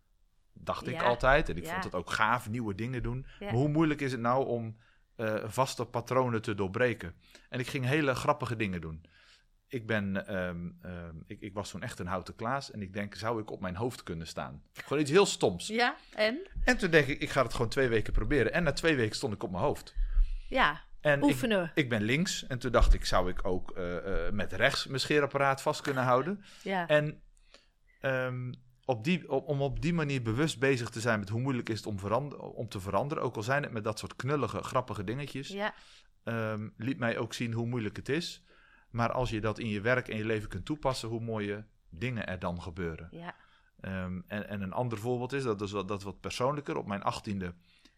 Dacht ik altijd. En ik vond het ook gaaf, nieuwe dingen doen. Maar hoe moeilijk is het nou om uh, vaste patronen te doorbreken? En ik ging hele grappige dingen doen. Ik, ben, um, um, ik, ik, was toen echt een houten klaas. En ik denk, zou ik op mijn hoofd kunnen staan? Gewoon iets heel stoms. Ja, en? En toen denk ik, ik ga het gewoon twee weken proberen. En na twee weken stond ik op mijn hoofd. Ja, en Oefenen. Ik, ik, ben links. En toen dacht ik, zou ik ook uh, uh, met rechts mijn scheerapparaat vast kunnen houden? Ja. En um, op die, om op die manier bewust bezig te zijn met hoe moeilijk is het om, verander, om te veranderen, ook al zijn het met dat soort knullige, grappige dingetjes, ja. um, liet mij ook zien hoe moeilijk het is. Maar als je dat in je werk en je leven kunt toepassen, hoe mooie dingen er dan gebeuren. Ja. Um, en, en, een ander voorbeeld is, dat is wat, dat wat persoonlijker. Op mijn achttiende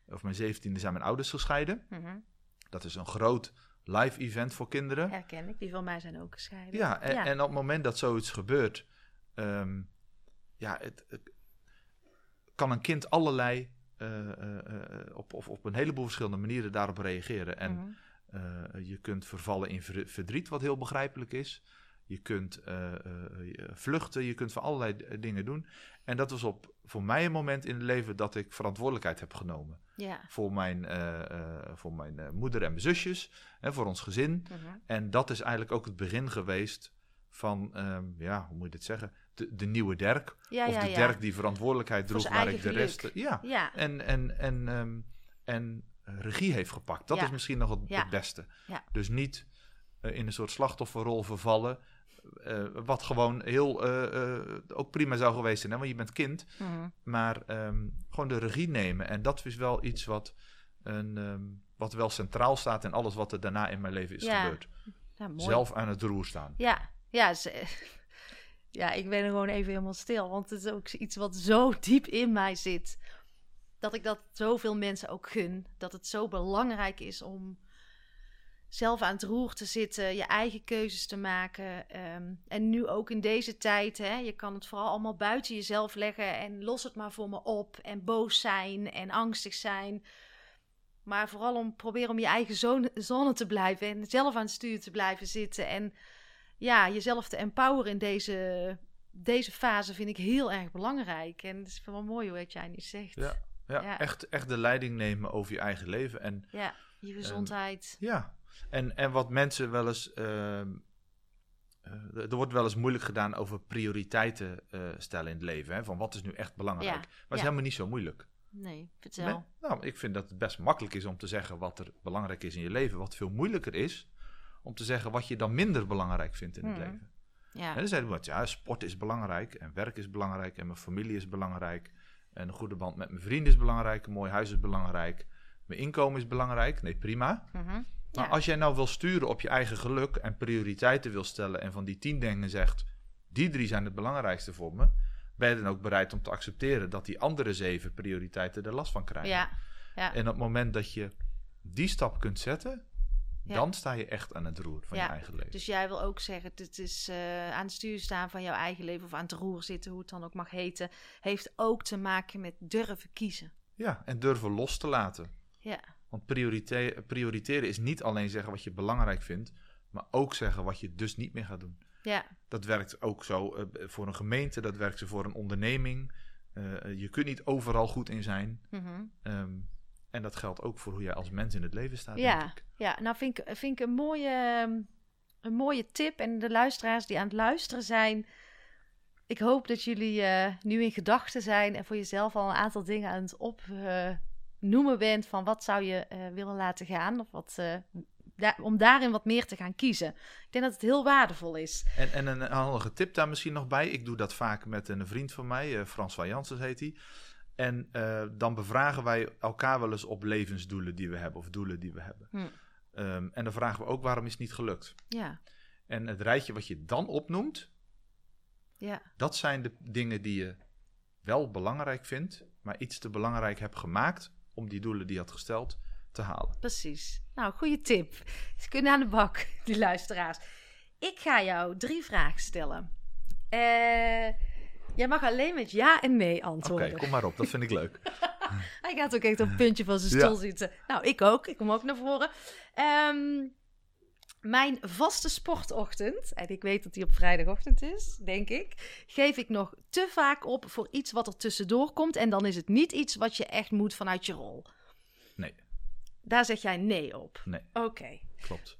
of mijn zeventiende zijn mijn ouders gescheiden. Mm -hmm. Dat is een groot live event voor kinderen. Herken ik, die van mij zijn ook gescheiden. Ja, en, ja. en op het moment dat zoiets gebeurt, um, ja, het, het, kan een kind allerlei uh, uh, op, of op een heleboel verschillende manieren daarop reageren. En mm -hmm. je kunt vervallen in verdriet, wat heel begrijpelijk is. Je kunt vluchten, je kunt van allerlei dingen doen. En dat was op, voor mij een moment in het leven dat ik verantwoordelijkheid heb genomen. Ja. Voor mijn, voor mijn moeder en mijn zusjes, en voor ons gezin. Mm -hmm. En dat is eigenlijk ook het begin geweest van, um, ja, hoe moet je dit zeggen? De, de nieuwe Dirk. Ja, of de ja. Dirk die verantwoordelijkheid droeg waar ik de geluk. rest. Ja, en, en, en, um, en regie heeft gepakt. Dat is misschien nog het, beste. Dus niet uh, in een soort slachtofferrol vervallen. Uh, wat gewoon heel uh, ook prima zou geweest zijn, hè? want je bent kind. Mm -hmm. Maar um, gewoon de regie nemen. En dat is wel iets wat, een, um, wat wel centraal staat in alles wat er daarna in mijn leven is Ja. gebeurd. Ja. Zelf aan het roer staan. Ja, ja, ze- ja, ik ben er gewoon even helemaal stil. Want het is ook iets wat zo diep in mij zit. Dat ik dat zoveel mensen ook gun. Dat het zo belangrijk is om zelf aan het roer te zitten, je eigen keuzes te maken. Um, en nu ook in deze tijd, hè, je kan het vooral allemaal buiten jezelf leggen en los het maar voor me op. En boos zijn en angstig zijn. Maar vooral om proberen om je eigen zone, zone te blijven en zelf aan het stuur te blijven zitten. En ja, jezelf te empoweren in deze, deze fase vind ik heel erg belangrijk. En het is wel mooi wat jij nu zegt. Ja, ja, Ja. Echt, echt de leiding nemen over je eigen leven. En Ja, je gezondheid. ja, en, en wat mensen wel eens. ehm, eh, er wordt wel eens moeilijk gedaan over prioriteiten eh, stellen in het leven. Hè? Van wat is nu echt belangrijk. Ja, Maar het is helemaal niet zo moeilijk. nee, vertel. Nee? Nou, ik vind dat het best makkelijk is om te zeggen wat er belangrijk is in je leven. Wat veel moeilijker is om te zeggen wat je dan minder belangrijk vindt in het Hmm. leven. Ja, En dan zeiden we, ja, sport is belangrijk en werk is belangrijk en mijn familie is belangrijk. En een goede band met mijn vrienden is belangrijk, een mooi huis is belangrijk. Mijn inkomen is belangrijk. Nee, prima. Mhm. Maar Ja. als jij nou wil sturen op je eigen geluk en prioriteiten wil stellen en van die tien dingen zegt, die drie zijn het belangrijkste voor me, ben je dan ook bereid om te accepteren dat die andere zeven prioriteiten er last van krijgen. ja, ja. En op het moment dat je die stap kunt zetten, Ja. dan sta je echt aan het roer van Ja, je eigen leven. Dus jij wil ook zeggen, het is eh, aan het stuur staan van jouw eigen leven of aan het roer zitten, hoe het dan ook mag heten, heeft ook te maken met durven kiezen. Ja, en durven los te laten. Ja, Want priorite- prioriteren is niet alleen zeggen wat je belangrijk vindt, maar ook zeggen wat je dus niet meer gaat doen. Ja. Dat werkt ook zo uh, voor een gemeente, dat werkt zo voor een onderneming. Uh, je kunt niet overal goed in zijn. Mm um, en dat geldt ook voor hoe jij als mens in het leven staat. Ja, ja nou vind ik, vind ik een, mooie, een mooie tip. En de luisteraars die aan het luisteren zijn. Ik hoop dat jullie uh, nu in gedachten zijn en voor jezelf al een aantal dingen aan het opnoemen uh, bent. Van wat zou je uh, willen laten gaan? Of wat, da om daarin wat meer te gaan kiezen. Ik denk dat het heel waardevol is. En, en een handige tip daar misschien nog bij. Ik doe dat vaak met een vriend van mij, Frans van Janssens heet hij. En uh, dan bevragen wij elkaar wel eens op levensdoelen die we hebben, of doelen die we hebben. Hm. Um, en dan vragen we ook waarom is het niet gelukt. Ja. En het rijtje wat je dan opnoemt, ja. dat zijn de dingen die je wel belangrijk vindt, maar iets te belangrijk hebt gemaakt om die doelen die je had gesteld te halen. Precies. Nou, goede tip. Ze kunnen aan de bak, die luisteraars. Ik ga jou drie vragen stellen. Eh. Jij mag alleen met ja en nee antwoorden. Oké, kom maar op. Dat vind ik leuk. Hij gaat ook echt op een puntje van zijn stoel zitten. Nou, ik ook. Ik kom ook naar voren. Um, mijn vaste sportochtend, en ik weet dat die op vrijdagochtend is, denk ik, geef ik nog te vaak op voor iets wat er tussendoor komt. En dan is het niet iets wat je echt moet vanuit je rol. Nee. Daar zeg jij nee op. Nee. Oké. Klopt.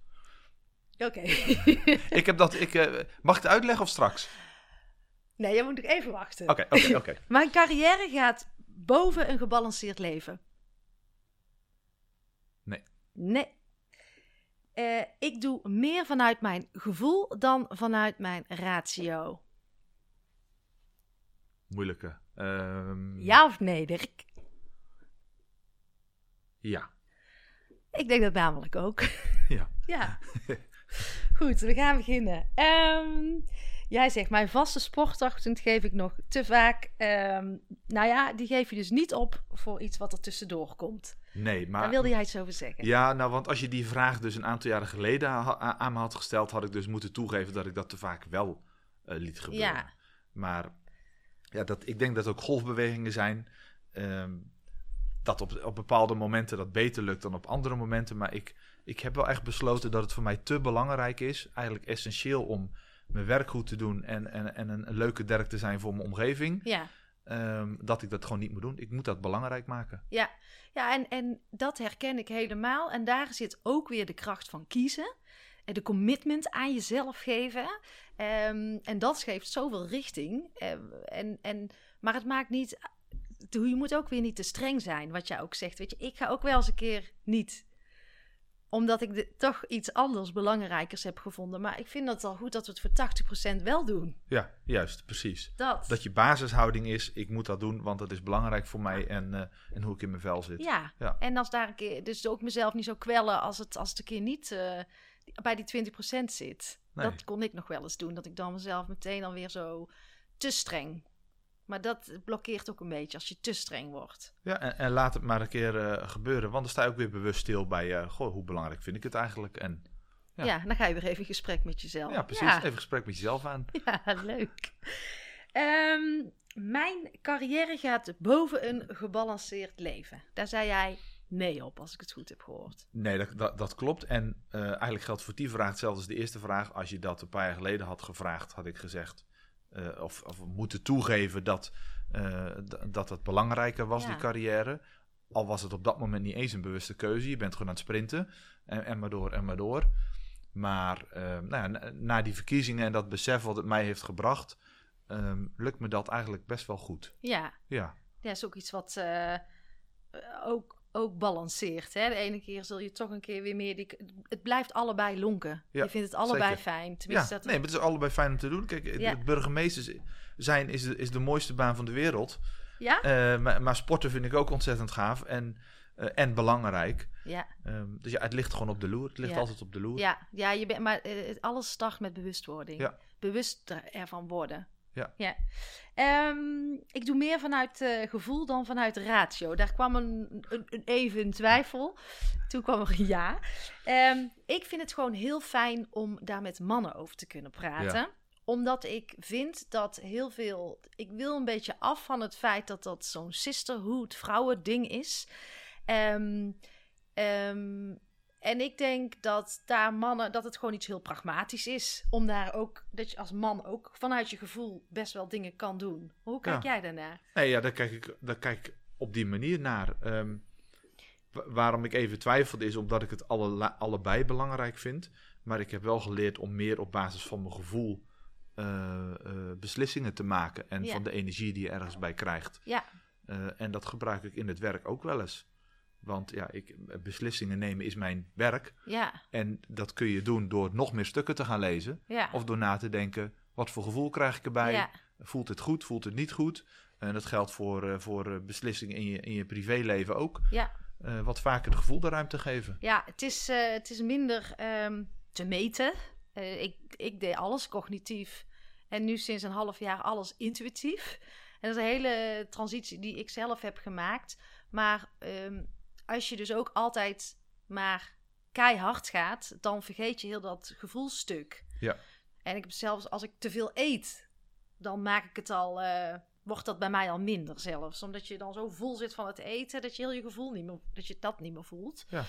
Oké. ik heb dat. Ik, uh, mag ik het uitleggen of straks? Nee, jij moet nog even wachten. Oké, oké, oké. Mijn carrière gaat boven een gebalanceerd leven. Nee. Nee. Uh, ik doe meer vanuit mijn gevoel dan vanuit mijn ratio. Moeilijke. Um... Ja of nee, Dirk? Ja. Ik denk dat namelijk ook. Ja. ja. Goed, we gaan beginnen. Um, Jij zegt, mijn vaste sportochtend geef ik nog te vaak. Um, nou ja, die geef je dus niet op voor iets wat er tussendoor komt. Nee, maar... Daar wilde jij iets over zeggen. Ja, nou, want als je die vraag dus een aantal jaren geleden aan me had gesteld... had ik dus moeten toegeven dat ik dat te vaak wel uh, liet gebeuren. Ja. Maar ja, dat, ik denk dat ook golfbewegingen zijn... Um, dat op, op bepaalde momenten dat beter lukt dan op andere momenten. Maar ik, ik heb wel echt besloten dat het voor mij te belangrijk is. Eigenlijk essentieel om mijn werk goed te doen en, en, en een, leuke derk te zijn voor mijn omgeving. Ja. Um, dat ik dat gewoon niet moet doen. Ik moet dat belangrijk maken. Ja, ja en, en dat herken ik helemaal. En daar zit ook weer de kracht van kiezen. En de commitment aan jezelf geven. Um, en dat geeft zoveel richting. Um, en, en, maar het maakt niet. Je moet ook weer niet te streng zijn, wat jij ook zegt. Weet je, ik ga ook wel eens een keer niet omdat ik de, toch iets anders belangrijkers heb gevonden. Maar ik vind het al goed dat we het voor 80% wel doen. Ja, juist, precies. Dat. Dat je basishouding is, ik moet dat doen, want dat is belangrijk voor mij en, uh, en hoe ik in mijn vel zit. Ja. ja, en als daar een keer, dus ook mezelf niet zo kwellen als het, als het een keer niet uh, bij die 20% zit. Nee. Dat kon ik nog wel eens doen, dat ik dan mezelf meteen alweer zo te streng maar dat blokkeert ook een beetje als je te streng wordt. Ja, en, en laat het maar een keer uh, gebeuren. Want dan sta je ook weer bewust stil bij... Uh, goh, hoe belangrijk vind ik het eigenlijk? En, ja. ja. dan ga je weer even in gesprek met jezelf. Ja, precies. Ja. Even gesprek met jezelf aan. Ja, leuk. Um, mijn carrière gaat boven een gebalanceerd leven. Daar zei jij nee op, als ik het goed heb gehoord. Nee, dat, dat, dat klopt. En uh, eigenlijk geldt voor die vraag hetzelfde als de eerste vraag. Als je dat een paar jaar geleden had gevraagd, had ik gezegd... Uh, of, of moeten toegeven dat, uh, dat het belangrijker was, ja. die carrière. Al was het op dat moment niet eens een bewuste keuze. Je bent gewoon aan het sprinten en, en maar door en maar door. Maar uh, nou ja, na, die verkiezingen en dat besef wat het mij heeft gebracht, um, lukt me dat eigenlijk best wel goed. Ja, ja. ja is ook iets wat ook ook balanceert. Hè? De ene keer zul je toch een keer weer meer... Die, het blijft allebei lonken. Ja, je vindt het allebei zeker. fijn. Tenminste, ja, dat nee, het is allebei fijn om te doen. Kijk, ja. burgemeester zijn is de, is de mooiste baan van de wereld. Ja? Uh, maar, maar, sporten vind ik ook ontzettend gaaf en, uh, en belangrijk. Ja. Um, dus ja, het ligt gewoon op de loer. Het ligt ja. altijd op de loer. Ja, ja je bent, maar uh, alles start met bewustwording. Ja. Bewust ervan worden. Ja. ja. Um, ik doe meer vanuit uh, gevoel dan vanuit ratio. Daar kwam een, een, een, even twijfel. Toen kwam er een ja. Um, ik vind het gewoon heel fijn om daar met mannen over te kunnen praten. Ja. Omdat ik vind dat heel veel... Ik wil een beetje af van het feit dat dat zo'n sisterhood vrouwen ding is. Um, En ik denk dat daar mannen, dat het gewoon iets heel pragmatisch is. Om daar ook, dat je als man ook vanuit je gevoel best wel dingen kan doen. Hoe kijk jij daarnaar? Nee, ja, daar kijk ik, daar kijk ik op die manier naar. Ehm, waarom ik even twijfelde is omdat ik het alle, allebei belangrijk vind. Maar ik heb wel geleerd om meer op basis van mijn gevoel uh, beslissingen te maken. En van de energie die je ergens bij krijgt. Ja. Uh, en dat gebruik ik in het werk ook wel eens. Want ja, ik, beslissingen nemen is mijn werk. Ja. En dat kun je doen door nog meer stukken te gaan lezen. Ja. Of door na te denken, wat voor gevoel krijg ik erbij? Ja. Voelt het goed, voelt het niet goed? En dat geldt voor, voor beslissingen in je, in je privéleven ook. Ja. wat vaker het gevoel de ruimte geven. Ja, het is, het is minder um, te meten. ik, ik deed alles cognitief. En nu sinds een half jaar alles intuïtief. En dat is een hele transitie die ik zelf heb gemaakt. Maar um, als je dus ook altijd maar keihard gaat, dan vergeet je heel dat gevoelstuk. Ja. En ik heb zelfs als ik te veel eet, dan maak ik het al, uh, wordt dat bij mij al minder zelfs. Omdat je dan zo vol zit van het eten, dat je heel je gevoel niet meer, dat je dat niet meer voelt. Ja.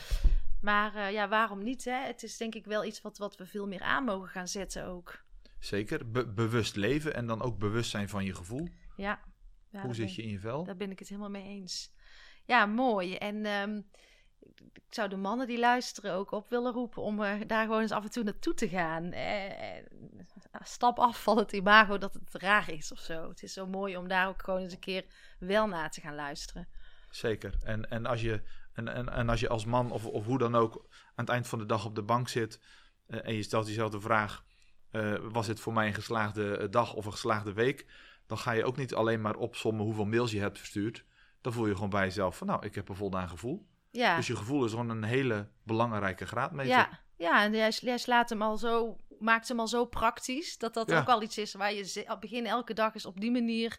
Maar uh, ja, waarom niet? Hè? Het is denk ik wel iets wat, wat we veel meer aan mogen gaan zetten ook. Zeker. bewust leven en dan ook bewust zijn van je gevoel. Ja. ja Hoe zit je in je vel? Daar ben ik het helemaal mee eens. Ja, mooi. En um, ik zou de mannen die luisteren ook op willen roepen om uh, daar gewoon eens af en toe naartoe te gaan. Eh, stap af van het imago dat het raar is of zo. Het is zo mooi om daar ook gewoon eens een keer wel naar te gaan luisteren. Zeker. En, en, als, je, en, en, en als je als man of, of hoe dan ook aan het eind van de dag op de bank zit en je stelt jezelf de vraag was het voor mij een geslaagde eh, dag of een geslaagde week, dan ga je ook niet alleen maar opsommen hoeveel mails je hebt verstuurd. Dan voel je gewoon bij jezelf van, nou, ik heb een voldaan gevoel. Ja. Dus je gevoel is gewoon een hele belangrijke graadmeter. Ja, ja en jij, jij slaat hem al zo, maakt hem al zo praktisch, dat dat ook al iets is waar je begin elke dag is op die manier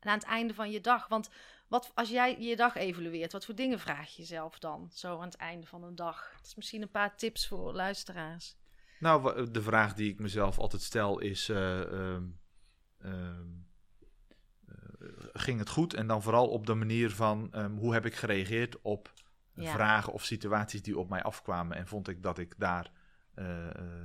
en aan het einde van je dag. Want wat, als jij je dag evalueert, wat voor dingen vraag je jezelf dan zo aan het einde van een dag? Dat is misschien een paar tips voor luisteraars. Nou, de vraag die ik mezelf altijd stel is: uh, uh, uh, ging het goed? En dan vooral op de manier van um, hoe heb ik gereageerd op ja. vragen of situaties die op mij afkwamen. En vond ik dat ik daar eh,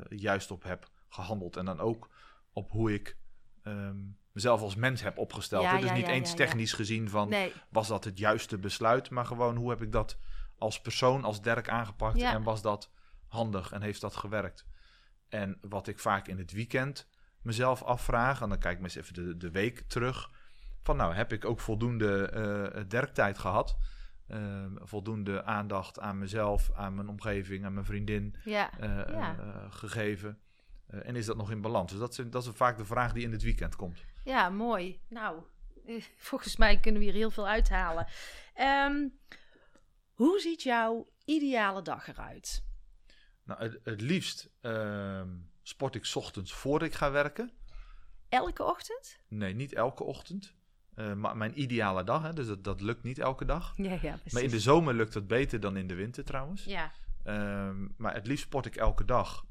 juist op heb gehandeld. En dan ook op hoe ik um, mezelf als mens heb opgesteld. Ja, dus niet eens technisch gezien van nee. was dat het juiste besluit, maar gewoon hoe heb ik dat als persoon, als Dirk aangepakt en was dat handig en heeft dat gewerkt. En wat ik vaak in het weekend mezelf afvraag, en dan kijk ik me eens even de, de week terug. Van nou, heb ik ook voldoende uh, werktijd gehad? Uh, voldoende aandacht aan mezelf, aan mijn omgeving, aan mijn vriendin ja. Uh, ja. gegeven? en is dat nog in balans? Dus dat is, dat is vaak de vraag die in het weekend komt. Ja, mooi. Nou, volgens mij kunnen we hier heel veel uithalen. Um, hoe ziet jouw ideale dag eruit? Nou, het, het liefst uh, sport ik ochtends voor ik ga werken. Elke ochtend? Nee, niet elke ochtend. Uh, maar mijn ideale dag, hè, dus dat, dat lukt niet elke dag. Ja, ja, precies. Maar in de zomer lukt dat beter dan in de winter trouwens. Ja. Uh, maar het liefst sport ik elke dag.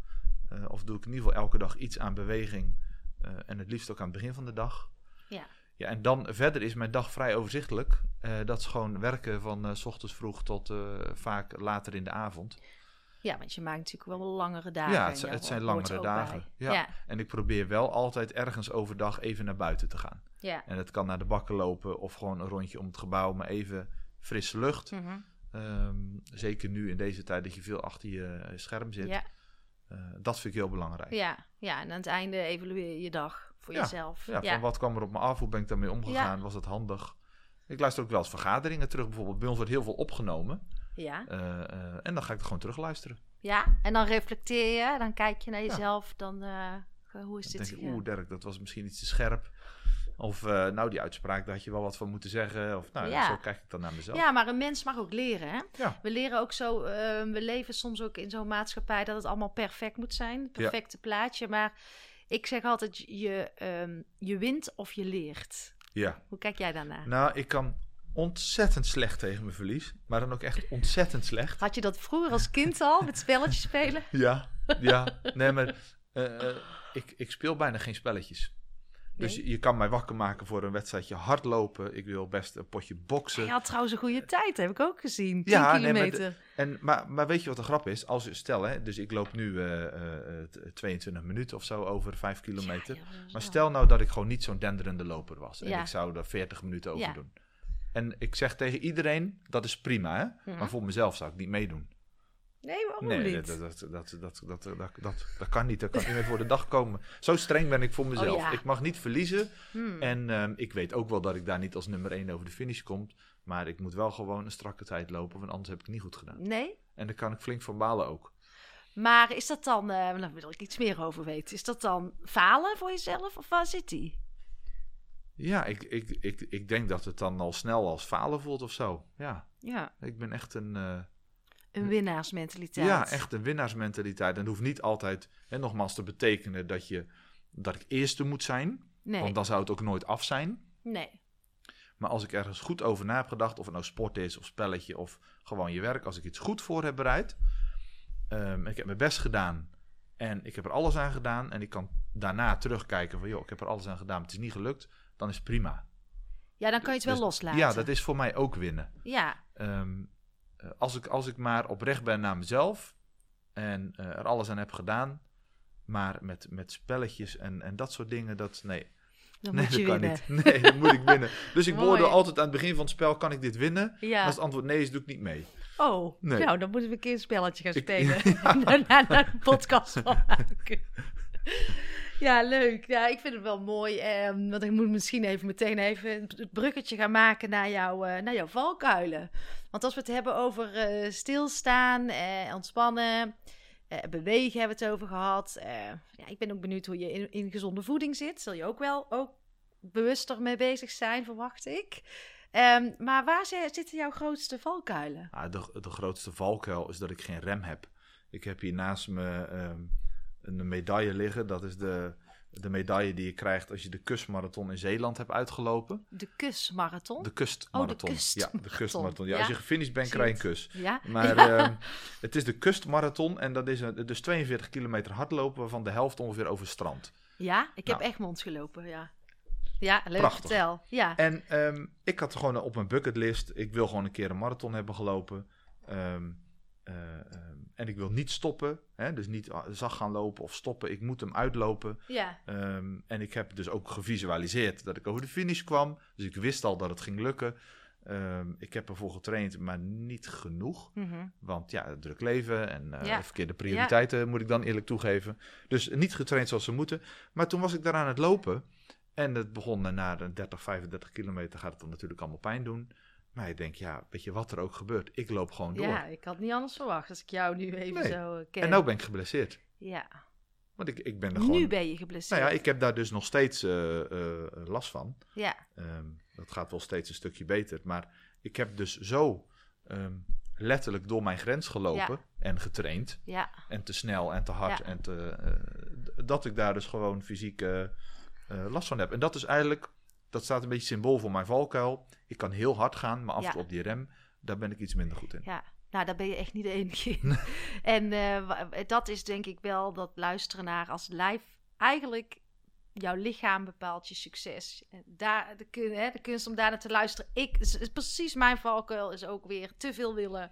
Uh, of doe ik in ieder geval elke dag iets aan beweging. Eh, en het liefst ook aan het begin van de dag. Ja. Ja, en dan verder is mijn dag vrij overzichtelijk. dat is gewoon werken van s ochtends vroeg tot vaak later in de avond. Ja, want je maakt natuurlijk wel langere dagen. Ja, het, het zijn langere dagen. Ja. En ik probeer wel altijd ergens overdag even naar buiten te gaan. Ja. En het kan naar de bakken lopen of gewoon een rondje om het gebouw, maar even frisse lucht. Mm -hmm. um, zeker nu in deze tijd dat je veel achter je scherm zit. Ja. Uh, dat vind ik heel belangrijk. Ja, ja, en aan het einde evalueer je dag voor ja. jezelf. Ja, van wat kwam er op me af? Hoe ben ik daarmee omgegaan? Was het handig? Ik luister ook wel eens vergaderingen terug. Bijvoorbeeld bij ons wordt heel veel opgenomen. Ja. Uh, uh, en dan ga ik er gewoon terug luisteren. Ja, en dan reflecteer je, dan kijk je naar jezelf, ja. dan hoe is dan dit? denk ik, oeh Dirk, dat was misschien iets te scherp. Of uh, nou, die uitspraak, daar had je wel wat van moeten zeggen. Of nou, ja. zo kijk ik dan naar mezelf. Ja, maar een mens mag ook leren. Hè? Ja. We leren ook zo, uh, we leven soms ook in zo'n maatschappij dat het allemaal perfect moet zijn. Het perfecte ja. plaatje. Maar ik zeg altijd, je, um, je wint of je leert. Ja. Hoe kijk jij daarnaar? Nou, ik kan ontzettend slecht tegen mijn verlies. Maar dan ook echt ontzettend slecht. Had je dat vroeger als kind al, met spelletjes spelen? Ja, ja. Nee, maar uh, uh, ik, ik speel bijna geen spelletjes. Dus je kan mij wakker maken voor een wedstrijdje hardlopen. Ik wil best een potje boksen. Je had trouwens een goede tijd, heb ik ook gezien. 10 ja, kilometer. Nee, maar, en, maar, maar weet je wat de grap is? Als stel, hè, dus ik loop nu uh, uh, 22 minuten of zo over 5 kilometer. maar stel nou dat ik gewoon niet zo'n denderende loper was. En ik zou er 40 minuten over doen. En ik zeg tegen iedereen, dat is prima, hè? Maar voor mezelf zou ik niet meedoen. Nee, waarom nee, niet? Dat, dat, dat, dat, dat, dat, dat, dat, kan niet. Dat kan niet meer voor de dag komen. Zo streng ben ik voor mezelf. Oh, ik mag niet verliezen. Hmm. En um, ik weet ook wel dat ik daar niet als nummer 1 over de finish kom. Maar ik moet wel gewoon een strakke tijd lopen, want anders heb ik het niet goed gedaan. Nee? En daar kan ik flink van balen ook. Maar is dat dan, uh, daar wil ik iets meer over weten. Is dat dan falen voor jezelf of waar zit die? Ja, ik, ik, ik, ik denk dat het dan al snel als falen voelt of zo. Ja. ja. Ik ben echt een... Uh, een winnaarsmentaliteit. Ja, echt een winnaarsmentaliteit. En het hoeft niet altijd, en nogmaals, te betekenen dat, je, dat ik eerste moet zijn. Nee. Want dan zou het ook nooit af zijn. Nee. Maar als ik ergens goed over na heb gedacht, of het nou sport is, of spelletje, of gewoon je werk, als ik iets goed voor heb bereid, um, ik heb mijn best gedaan en ik heb er alles aan gedaan en ik kan daarna terugkijken van, joh, ik heb er alles aan gedaan, maar het is niet gelukt, dan is prima. Ja, dan kan je het wel dus loslaten. Ja, dat is voor mij ook winnen. Ja. Um, eh, als, ik, als ik maar oprecht ben naar mezelf en uh, er alles aan heb gedaan, maar met, met spelletjes en, en dat soort dingen, dat nee. Dan nee, moet je dat winnen. kan niet. Nee, dan moet ik winnen. Dus ik beoordeel altijd aan het begin van het spel, kan ik dit winnen? Ja. Als het antwoord nee is, doe ik niet mee. Oh, nee. nou, dan moeten we een keer een spelletje gaan spelen. en daarna een podcast van maken. Ja, leuk. Ja, ik vind het wel mooi. Eh, want ik moet misschien even meteen even het bruggetje gaan maken naar, jou, uh, naar jouw valkuilen. Want als we het hebben over uh, stilstaan, uh, ontspannen, bewegen hebben we het over gehad. ja, ik ben ook benieuwd hoe je in, in gezonde voeding zit. Zul je ook wel ook bewuster mee bezig zijn, verwacht ik. Um, maar waar zitten jouw grootste valkuilen? Ah, de, de grootste valkuil is dat ik geen rem heb. Ik heb hier naast me um, een medaille liggen. Dat is de de medaille die je krijgt als je de kustmarathon in Zeeland hebt uitgelopen. De kustmarathon? De kustmarathon. Oh, de Ja, de kustmarathon. Ja, Als je gefinished bent, krijg je een kus. Ja. Maar ehm, het is de kustmarathon en dat is een, dus 42 kilometer hardlopen, waarvan de helft ongeveer over strand. Ja, ik heb nou. Egmond gelopen, ja. Ja, leuk, Prachtig. vertel. Ja. En ehm, ik had gewoon op mijn bucketlist, ik wil gewoon een keer een marathon hebben gelopen. Um, uh, en ik wil niet stoppen, hè, dus niet zacht gaan lopen of stoppen. Ik moet hem uitlopen. Ja. Um, en ik heb dus ook gevisualiseerd dat ik over de finish kwam. Dus ik wist al dat het ging lukken. Um, ik heb ervoor getraind, maar niet genoeg. Mm -hmm. Want ja, druk leven en uh, ja. verkeerde prioriteiten ja. moet ik dan eerlijk toegeven. Dus niet getraind zoals ze moeten. Maar toen was ik daar aan het lopen. En het begon na 30, 35 kilometer gaat het dan natuurlijk allemaal pijn doen. Maar ik denk, ja, weet je wat er ook gebeurt? Ik loop gewoon door. Ja, ik had niet anders verwacht als ik jou nu even zo uh, ken. En nu ben ik geblesseerd. Ja. Want ik, ik ben er gewoon... Nu ben je geblesseerd. Nou ja, ik heb daar dus nog steeds uh, uh, last van. Ja. Um, dat gaat wel steeds een stukje beter. Maar ik heb dus zo um, letterlijk door mijn grens gelopen ja. en getraind. Ja. En te snel en te hard. Ja. En te, dat ik daar dus gewoon fysiek last van heb. En dat is eigenlijk dat staat een beetje symbool voor mijn valkuil. Ik kan heel hard gaan, maar af en toe op die rem, daar ben ik iets minder goed in. Ja, nou, daar ben je echt niet de enige in. en uh, dat is denk ik wel dat luisteren naar als lijf eigenlijk jouw lichaam bepaalt je succes. Daar, de, hè, de kunst om daar naar te luisteren. Ik, is precies mijn valkuil is ook weer te veel willen,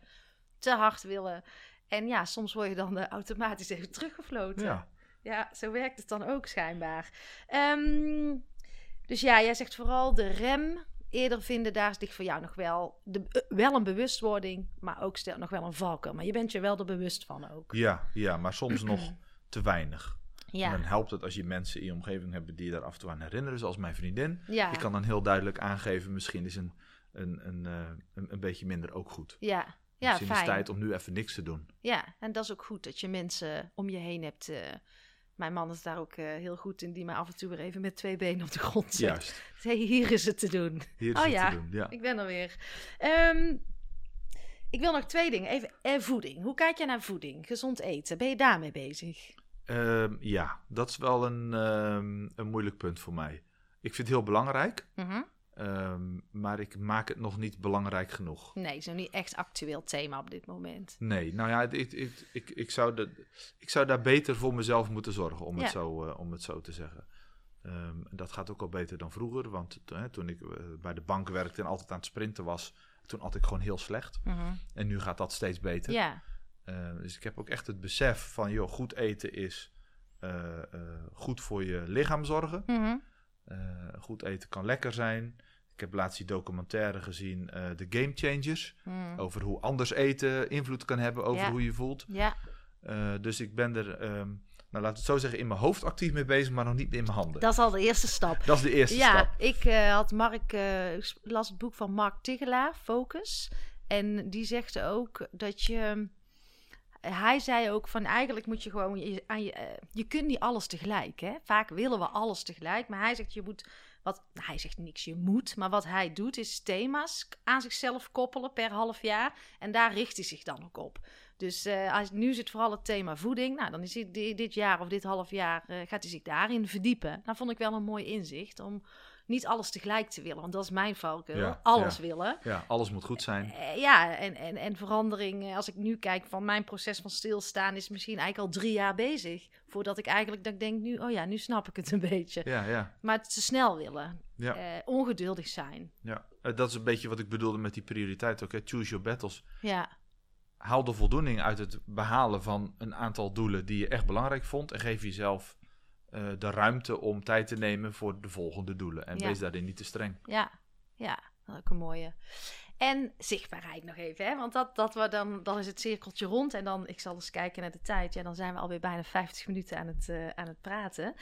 te hard willen. En ja, soms word je dan uh, automatisch even teruggefloten. Ja. ja, zo werkt het dan ook schijnbaar. Um, dus ja, jij zegt vooral de rem eerder vinden, daar ligt voor jou nog wel, de, uh, wel een bewustwording, maar ook stel, nog wel een valkuil. Maar je bent je wel er bewust van ook. Ja, ja maar soms nog te weinig. Ja. En dan helpt het als je mensen in je omgeving hebt die je daar af en toe aan herinneren, zoals mijn vriendin. Ja. Die kan dan heel duidelijk aangeven, misschien is een, een, een, uh, een, een, beetje minder ook goed. Ja, ja misschien fijn. is het tijd om nu even niks te doen. Ja, en dat is ook goed dat je mensen om je heen hebt... Uh, mijn man is daar ook uh, heel goed in, die mij af en toe weer even met twee benen op de grond zet. Juist. Hey, hier is het te doen. Hier is oh het ja, te doen, ja. ik ben er weer. Um, ik wil nog twee dingen. Even eh, voeding. Hoe kijk jij naar voeding? Gezond eten. Ben je daarmee bezig? Um, ja, dat is wel een, um, een moeilijk punt voor mij. Ik vind het heel belangrijk. Mm -hmm. Um, maar ik maak het nog niet belangrijk genoeg. Nee, zo niet echt actueel thema op dit moment. Nee, nou ja, ik, ik, ik, ik, zou, de, ik zou daar beter voor mezelf moeten zorgen, om, ja. het, zo, uh, om het zo te zeggen. Ehm, dat gaat ook al beter dan vroeger, want toen ik bij de bank werkte en altijd aan het sprinten was, toen had ik gewoon heel slecht. Mhm. En nu gaat dat steeds beter. Ja. dus ik heb ook echt het besef van, joh, goed eten is goed voor je lichaam zorgen. Mhm. goed eten kan lekker zijn. Ik heb laatst die documentaire gezien, de Game Changers. Mhm. Over hoe anders eten invloed kan hebben over hoe je voelt. Ja. dus ik ben er, um, nou laten we het zo zeggen, in mijn hoofd actief mee bezig, maar nog niet in mijn handen. Dat is al de eerste stap. Dat is de eerste ja, stap. ik uh, had Mark, uh, las het boek van Mark Tigelaar, Focus. En die zegt ook dat je. Hij zei ook van eigenlijk moet je gewoon je, aan je, je kunt niet alles tegelijk. Hè? Vaak willen we alles tegelijk, maar hij zegt je moet wat nou, hij zegt niks je moet, maar wat hij doet is thema's aan zichzelf koppelen per half jaar en daar richt hij zich dan ook op. Dus uh, als, nu zit vooral het thema voeding. Nou, dan is hij dit jaar of dit half jaar uh, gaat hij zich daarin verdiepen. Dat vond ik wel een mooi inzicht om niet alles tegelijk te willen. Want dat is mijn valkuil. Ja, alles ja. willen. Ja, alles moet goed zijn. Uh, ja, en, en, en verandering. Als ik nu kijk van mijn proces van stilstaan... is misschien eigenlijk al drie jaar bezig. Voordat ik eigenlijk dat ik denk nu... oh ja, nu snap ik het een beetje. Ja, ja. Maar het te snel willen. Ja. ongeduldig zijn. Ja, dat is een beetje wat ik bedoelde met die prioriteit ook. Hè? Choose your battles. Ja haal de voldoening uit het behalen van een aantal doelen die je echt belangrijk vond. En geef jezelf uh, de ruimte om tijd te nemen voor de volgende doelen. En Ja. wees daarin niet te streng. Ja, ja, dat is ook een mooie. En zichtbaarheid nog even, hè? want dat, dat we dan, dan is het cirkeltje rond. En dan, ik zal eens kijken naar de tijd. Ja, dan zijn we alweer bijna 50 minuten aan het, eh, aan het praten.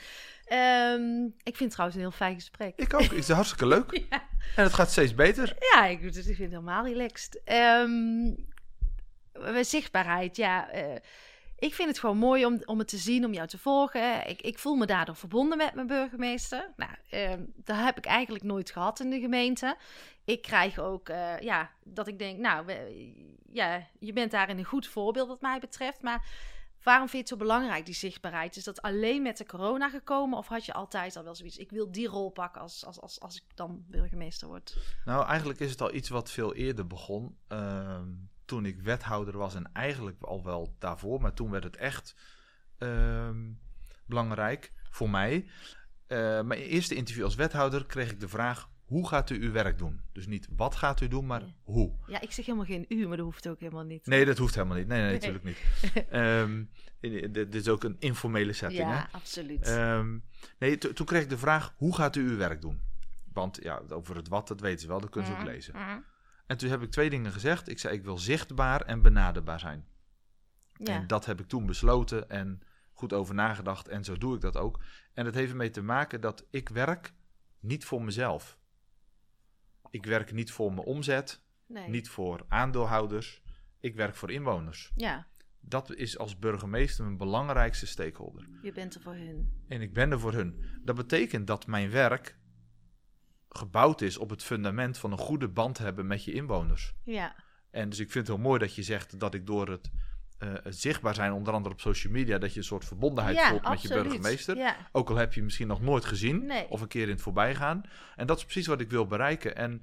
Ehm, ik vind het trouwens een heel fijn gesprek. Ik ook. Het is hartstikke leuk. Ja. En het gaat steeds beter. Ja, ik, ik vind het helemaal relaxed. Ehm, zichtbaarheid, ja. eh, ik vind het gewoon mooi om, om het te zien, om jou te volgen. Ik, ik voel me daardoor verbonden met mijn burgemeester. Nou, ehm, dat heb ik eigenlijk nooit gehad in de gemeente. Ik krijg ook, eh, ja, dat ik denk, nou, ja, je bent daarin een goed voorbeeld wat mij betreft. Maar waarom vind je het zo belangrijk, die zichtbaarheid? Is dat alleen met de corona gekomen? Of had je altijd al wel zoiets, ik wil die rol pakken als, als, als, als ik dan burgemeester word? Nou, eigenlijk is het al iets wat veel eerder begon. Ehm, toen ik wethouder was en eigenlijk al wel daarvoor. Maar toen werd het echt ehm, belangrijk voor mij. Eh, mijn eerste interview als wethouder kreeg ik de vraag... hoe gaat u uw werk doen? Dus niet wat gaat u doen, maar Ja. hoe. Ja, ik zeg helemaal geen u, maar dat hoeft ook helemaal niet. Nee, dat hoeft helemaal niet. Nee, nee, Nee. natuurlijk niet. Ehm, dit is ook een informele setting, hè? ja, absoluut. Ehm, nee, to- toen kreeg ik de vraag: hoe gaat u uw werk doen? Want ja, over het wat, dat weten ze wel, dat kunnen ze ook Mhm, lezen. En toen heb ik twee dingen gezegd. Ik zei: ik wil zichtbaar en benaderbaar zijn. Ja. En dat heb ik toen besloten en goed over nagedacht. En zo doe ik dat ook. En dat heeft ermee te maken dat ik werk niet voor mezelf. Ik werk niet voor mijn omzet, nee. niet voor aandeelhouders. Ik werk voor inwoners. Ja, Dat is als burgemeester mijn belangrijkste stakeholder. je bent er voor hun. En ik ben er voor hun. Dat betekent dat mijn werk gebouwd is op het fundament van een goede band hebben met je inwoners. Ja, En dus ik vind het heel mooi dat je zegt dat ik door het, eh, het zichtbaar zijn, onder andere op social media, dat je een soort verbondenheid ja voelt met je burgemeester. Ja, Ook al heb je hem misschien nog nooit gezien Nee. of een keer in het voorbijgaan. En dat is precies wat ik wil bereiken. En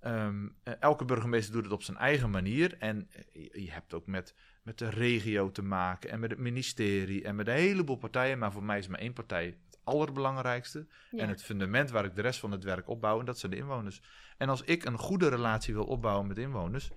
ehm, eh, elke burgemeester doet het op zijn eigen manier. En eh, je hebt ook met, met de regio te maken en met het ministerie en met een heleboel partijen. Maar voor mij is maar één partij allerbelangrijkste. ja. En het fundament waar ik de rest van het werk opbouw, en dat zijn de inwoners. En als ik een goede relatie wil opbouwen met inwoners,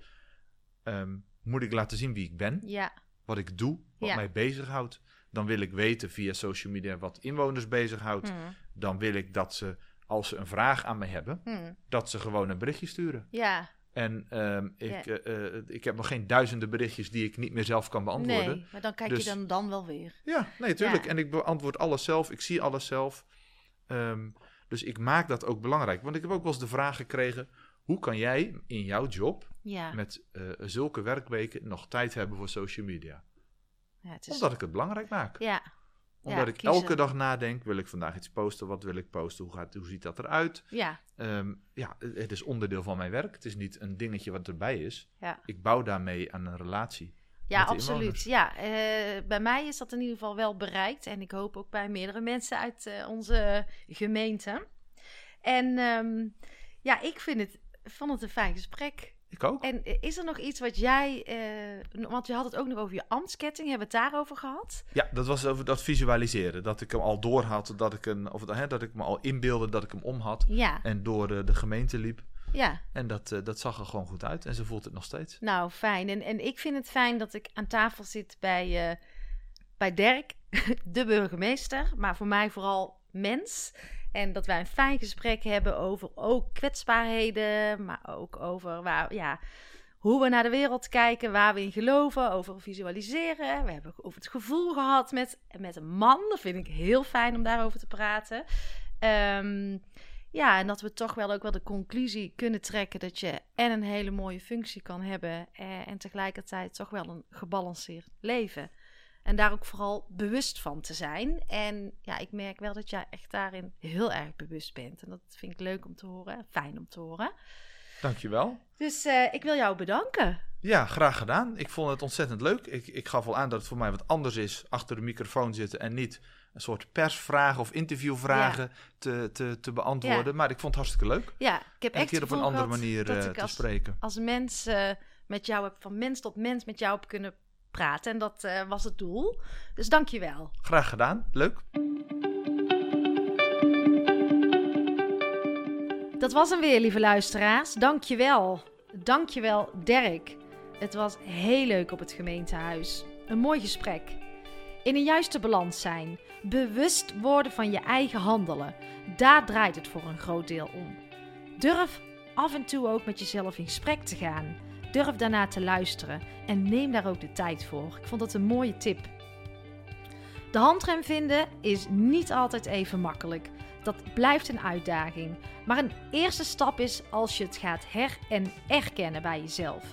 ehm, moet ik laten zien wie ik ben, ja, wat ik doe, wat Ja. mij bezighoudt. Dan wil ik weten via social media wat inwoners bezighoudt. hm, Dan wil ik dat ze, als ze een vraag aan mij hebben, hm. dat ze gewoon een berichtje sturen. ja, En ehm, ik, Ja. eh, eh, ik heb nog geen duizenden berichtjes die ik niet meer zelf kan beantwoorden. nee, maar dan kijk Dus- je dan, dan wel weer. Ja, nee, tuurlijk. Ja. En ik beantwoord alles zelf. Ik zie alles zelf. Ehm, dus ik maak dat ook belangrijk. Want ik heb ook wel eens de vraag gekregen: hoe kan jij in jouw job Ja, met eh, zulke werkweken nog tijd hebben voor social media? ja het is... Omdat ik het belangrijk maak. Ja, Omdat ja, ik elke dag nadenk: wil ik vandaag iets posten? Wat wil ik posten? Hoe, gaat, hoe ziet dat eruit? ja, Ehm, ja, het is onderdeel van mijn werk. Het is niet een dingetje wat erbij is. ja. Ik bouw daarmee aan een relatie. Ja, absoluut. Ja, eh, bij mij is dat in ieder geval wel bereikt. En ik hoop ook bij meerdere mensen uit eh, onze gemeente. En ehm, ja, ik vind het, vond het een fijn gesprek. Ik ook. En is er nog iets wat jij, uh, want je had het ook nog over je ambtsketting, hebben we het daarover gehad? Ja, dat was over dat visualiseren. Dat ik hem al door had, dat ik, een, of, hè, dat ik me al inbeelde dat ik hem om had. Ja. En door de, de gemeente liep. Ja. En dat, uh, dat zag er gewoon goed uit en ze voelt het nog steeds. Nou, fijn. En, en ik vind het fijn dat ik aan tafel zit bij, bij Dirk, de burgemeester, maar voor mij vooral mens. En dat wij een fijn gesprek hebben over ook kwetsbaarheden, maar ook over waar, ja, hoe we naar de wereld kijken, waar we in geloven, over visualiseren. We hebben over het gevoel gehad met, met een man. Dat vind ik heel fijn om daarover te praten. Um, ja, en dat we toch wel ook wel de conclusie kunnen trekken dat je en een hele mooie functie kan hebben eh, en tegelijkertijd toch wel een gebalanceerd leven. En daar ook vooral bewust van te zijn. En ja, ik merk wel dat jij echt daarin heel erg bewust bent. En dat vind ik leuk om te horen. Fijn om te horen. Dankjewel. Dus uh, ik wil jou bedanken. Ja, graag gedaan. Ik vond het ontzettend leuk. Ik, ik gaf al aan dat het voor mij wat anders is achter de microfoon zitten en niet een soort persvragen of interviewvragen te, te, te beantwoorden. Maar ik vond het hartstikke leuk. Ja, ik heb echt een keer op een andere manier uh, te als, spreken. Als mens uh, met jou heb, van mens tot mens met jou heb kunnen praten. En dat uh, was het doel. Dus dank je wel. Graag gedaan. Leuk. Dat was hem weer, lieve luisteraars. Dank je wel. Dank je wel, Dirk. Het was heel leuk op het gemeentehuis. Een mooi gesprek. In een juiste balans zijn. Bewust worden van je eigen handelen. Daar draait het voor een groot deel om. Durf af en toe ook met jezelf in gesprek te gaan. Durf daarna te luisteren en neem daar ook de tijd voor. Ik vond dat een mooie tip. De handrem vinden is niet altijd even makkelijk. Dat blijft een uitdaging. Maar een eerste stap is als je het gaat her- en erkennen bij jezelf.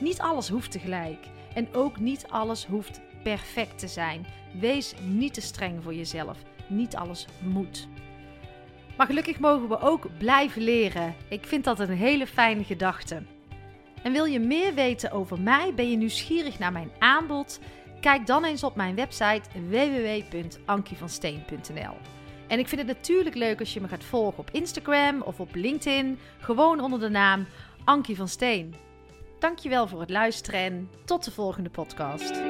Niet alles hoeft tegelijk. En ook niet alles hoeft perfect te zijn. Wees niet te streng voor jezelf. Niet alles moet. Maar gelukkig mogen we ook blijven leren. Ik vind dat een hele fijne gedachte. En wil je meer weten over mij? Ben je nieuwsgierig naar mijn aanbod? Kijk dan eens op mijn website www.ankievansteen.nl. En ik vind het natuurlijk leuk als je me gaat volgen op Instagram of op LinkedIn, gewoon onder de naam Ankie van Steen. Dankjewel voor het luisteren en tot de volgende podcast.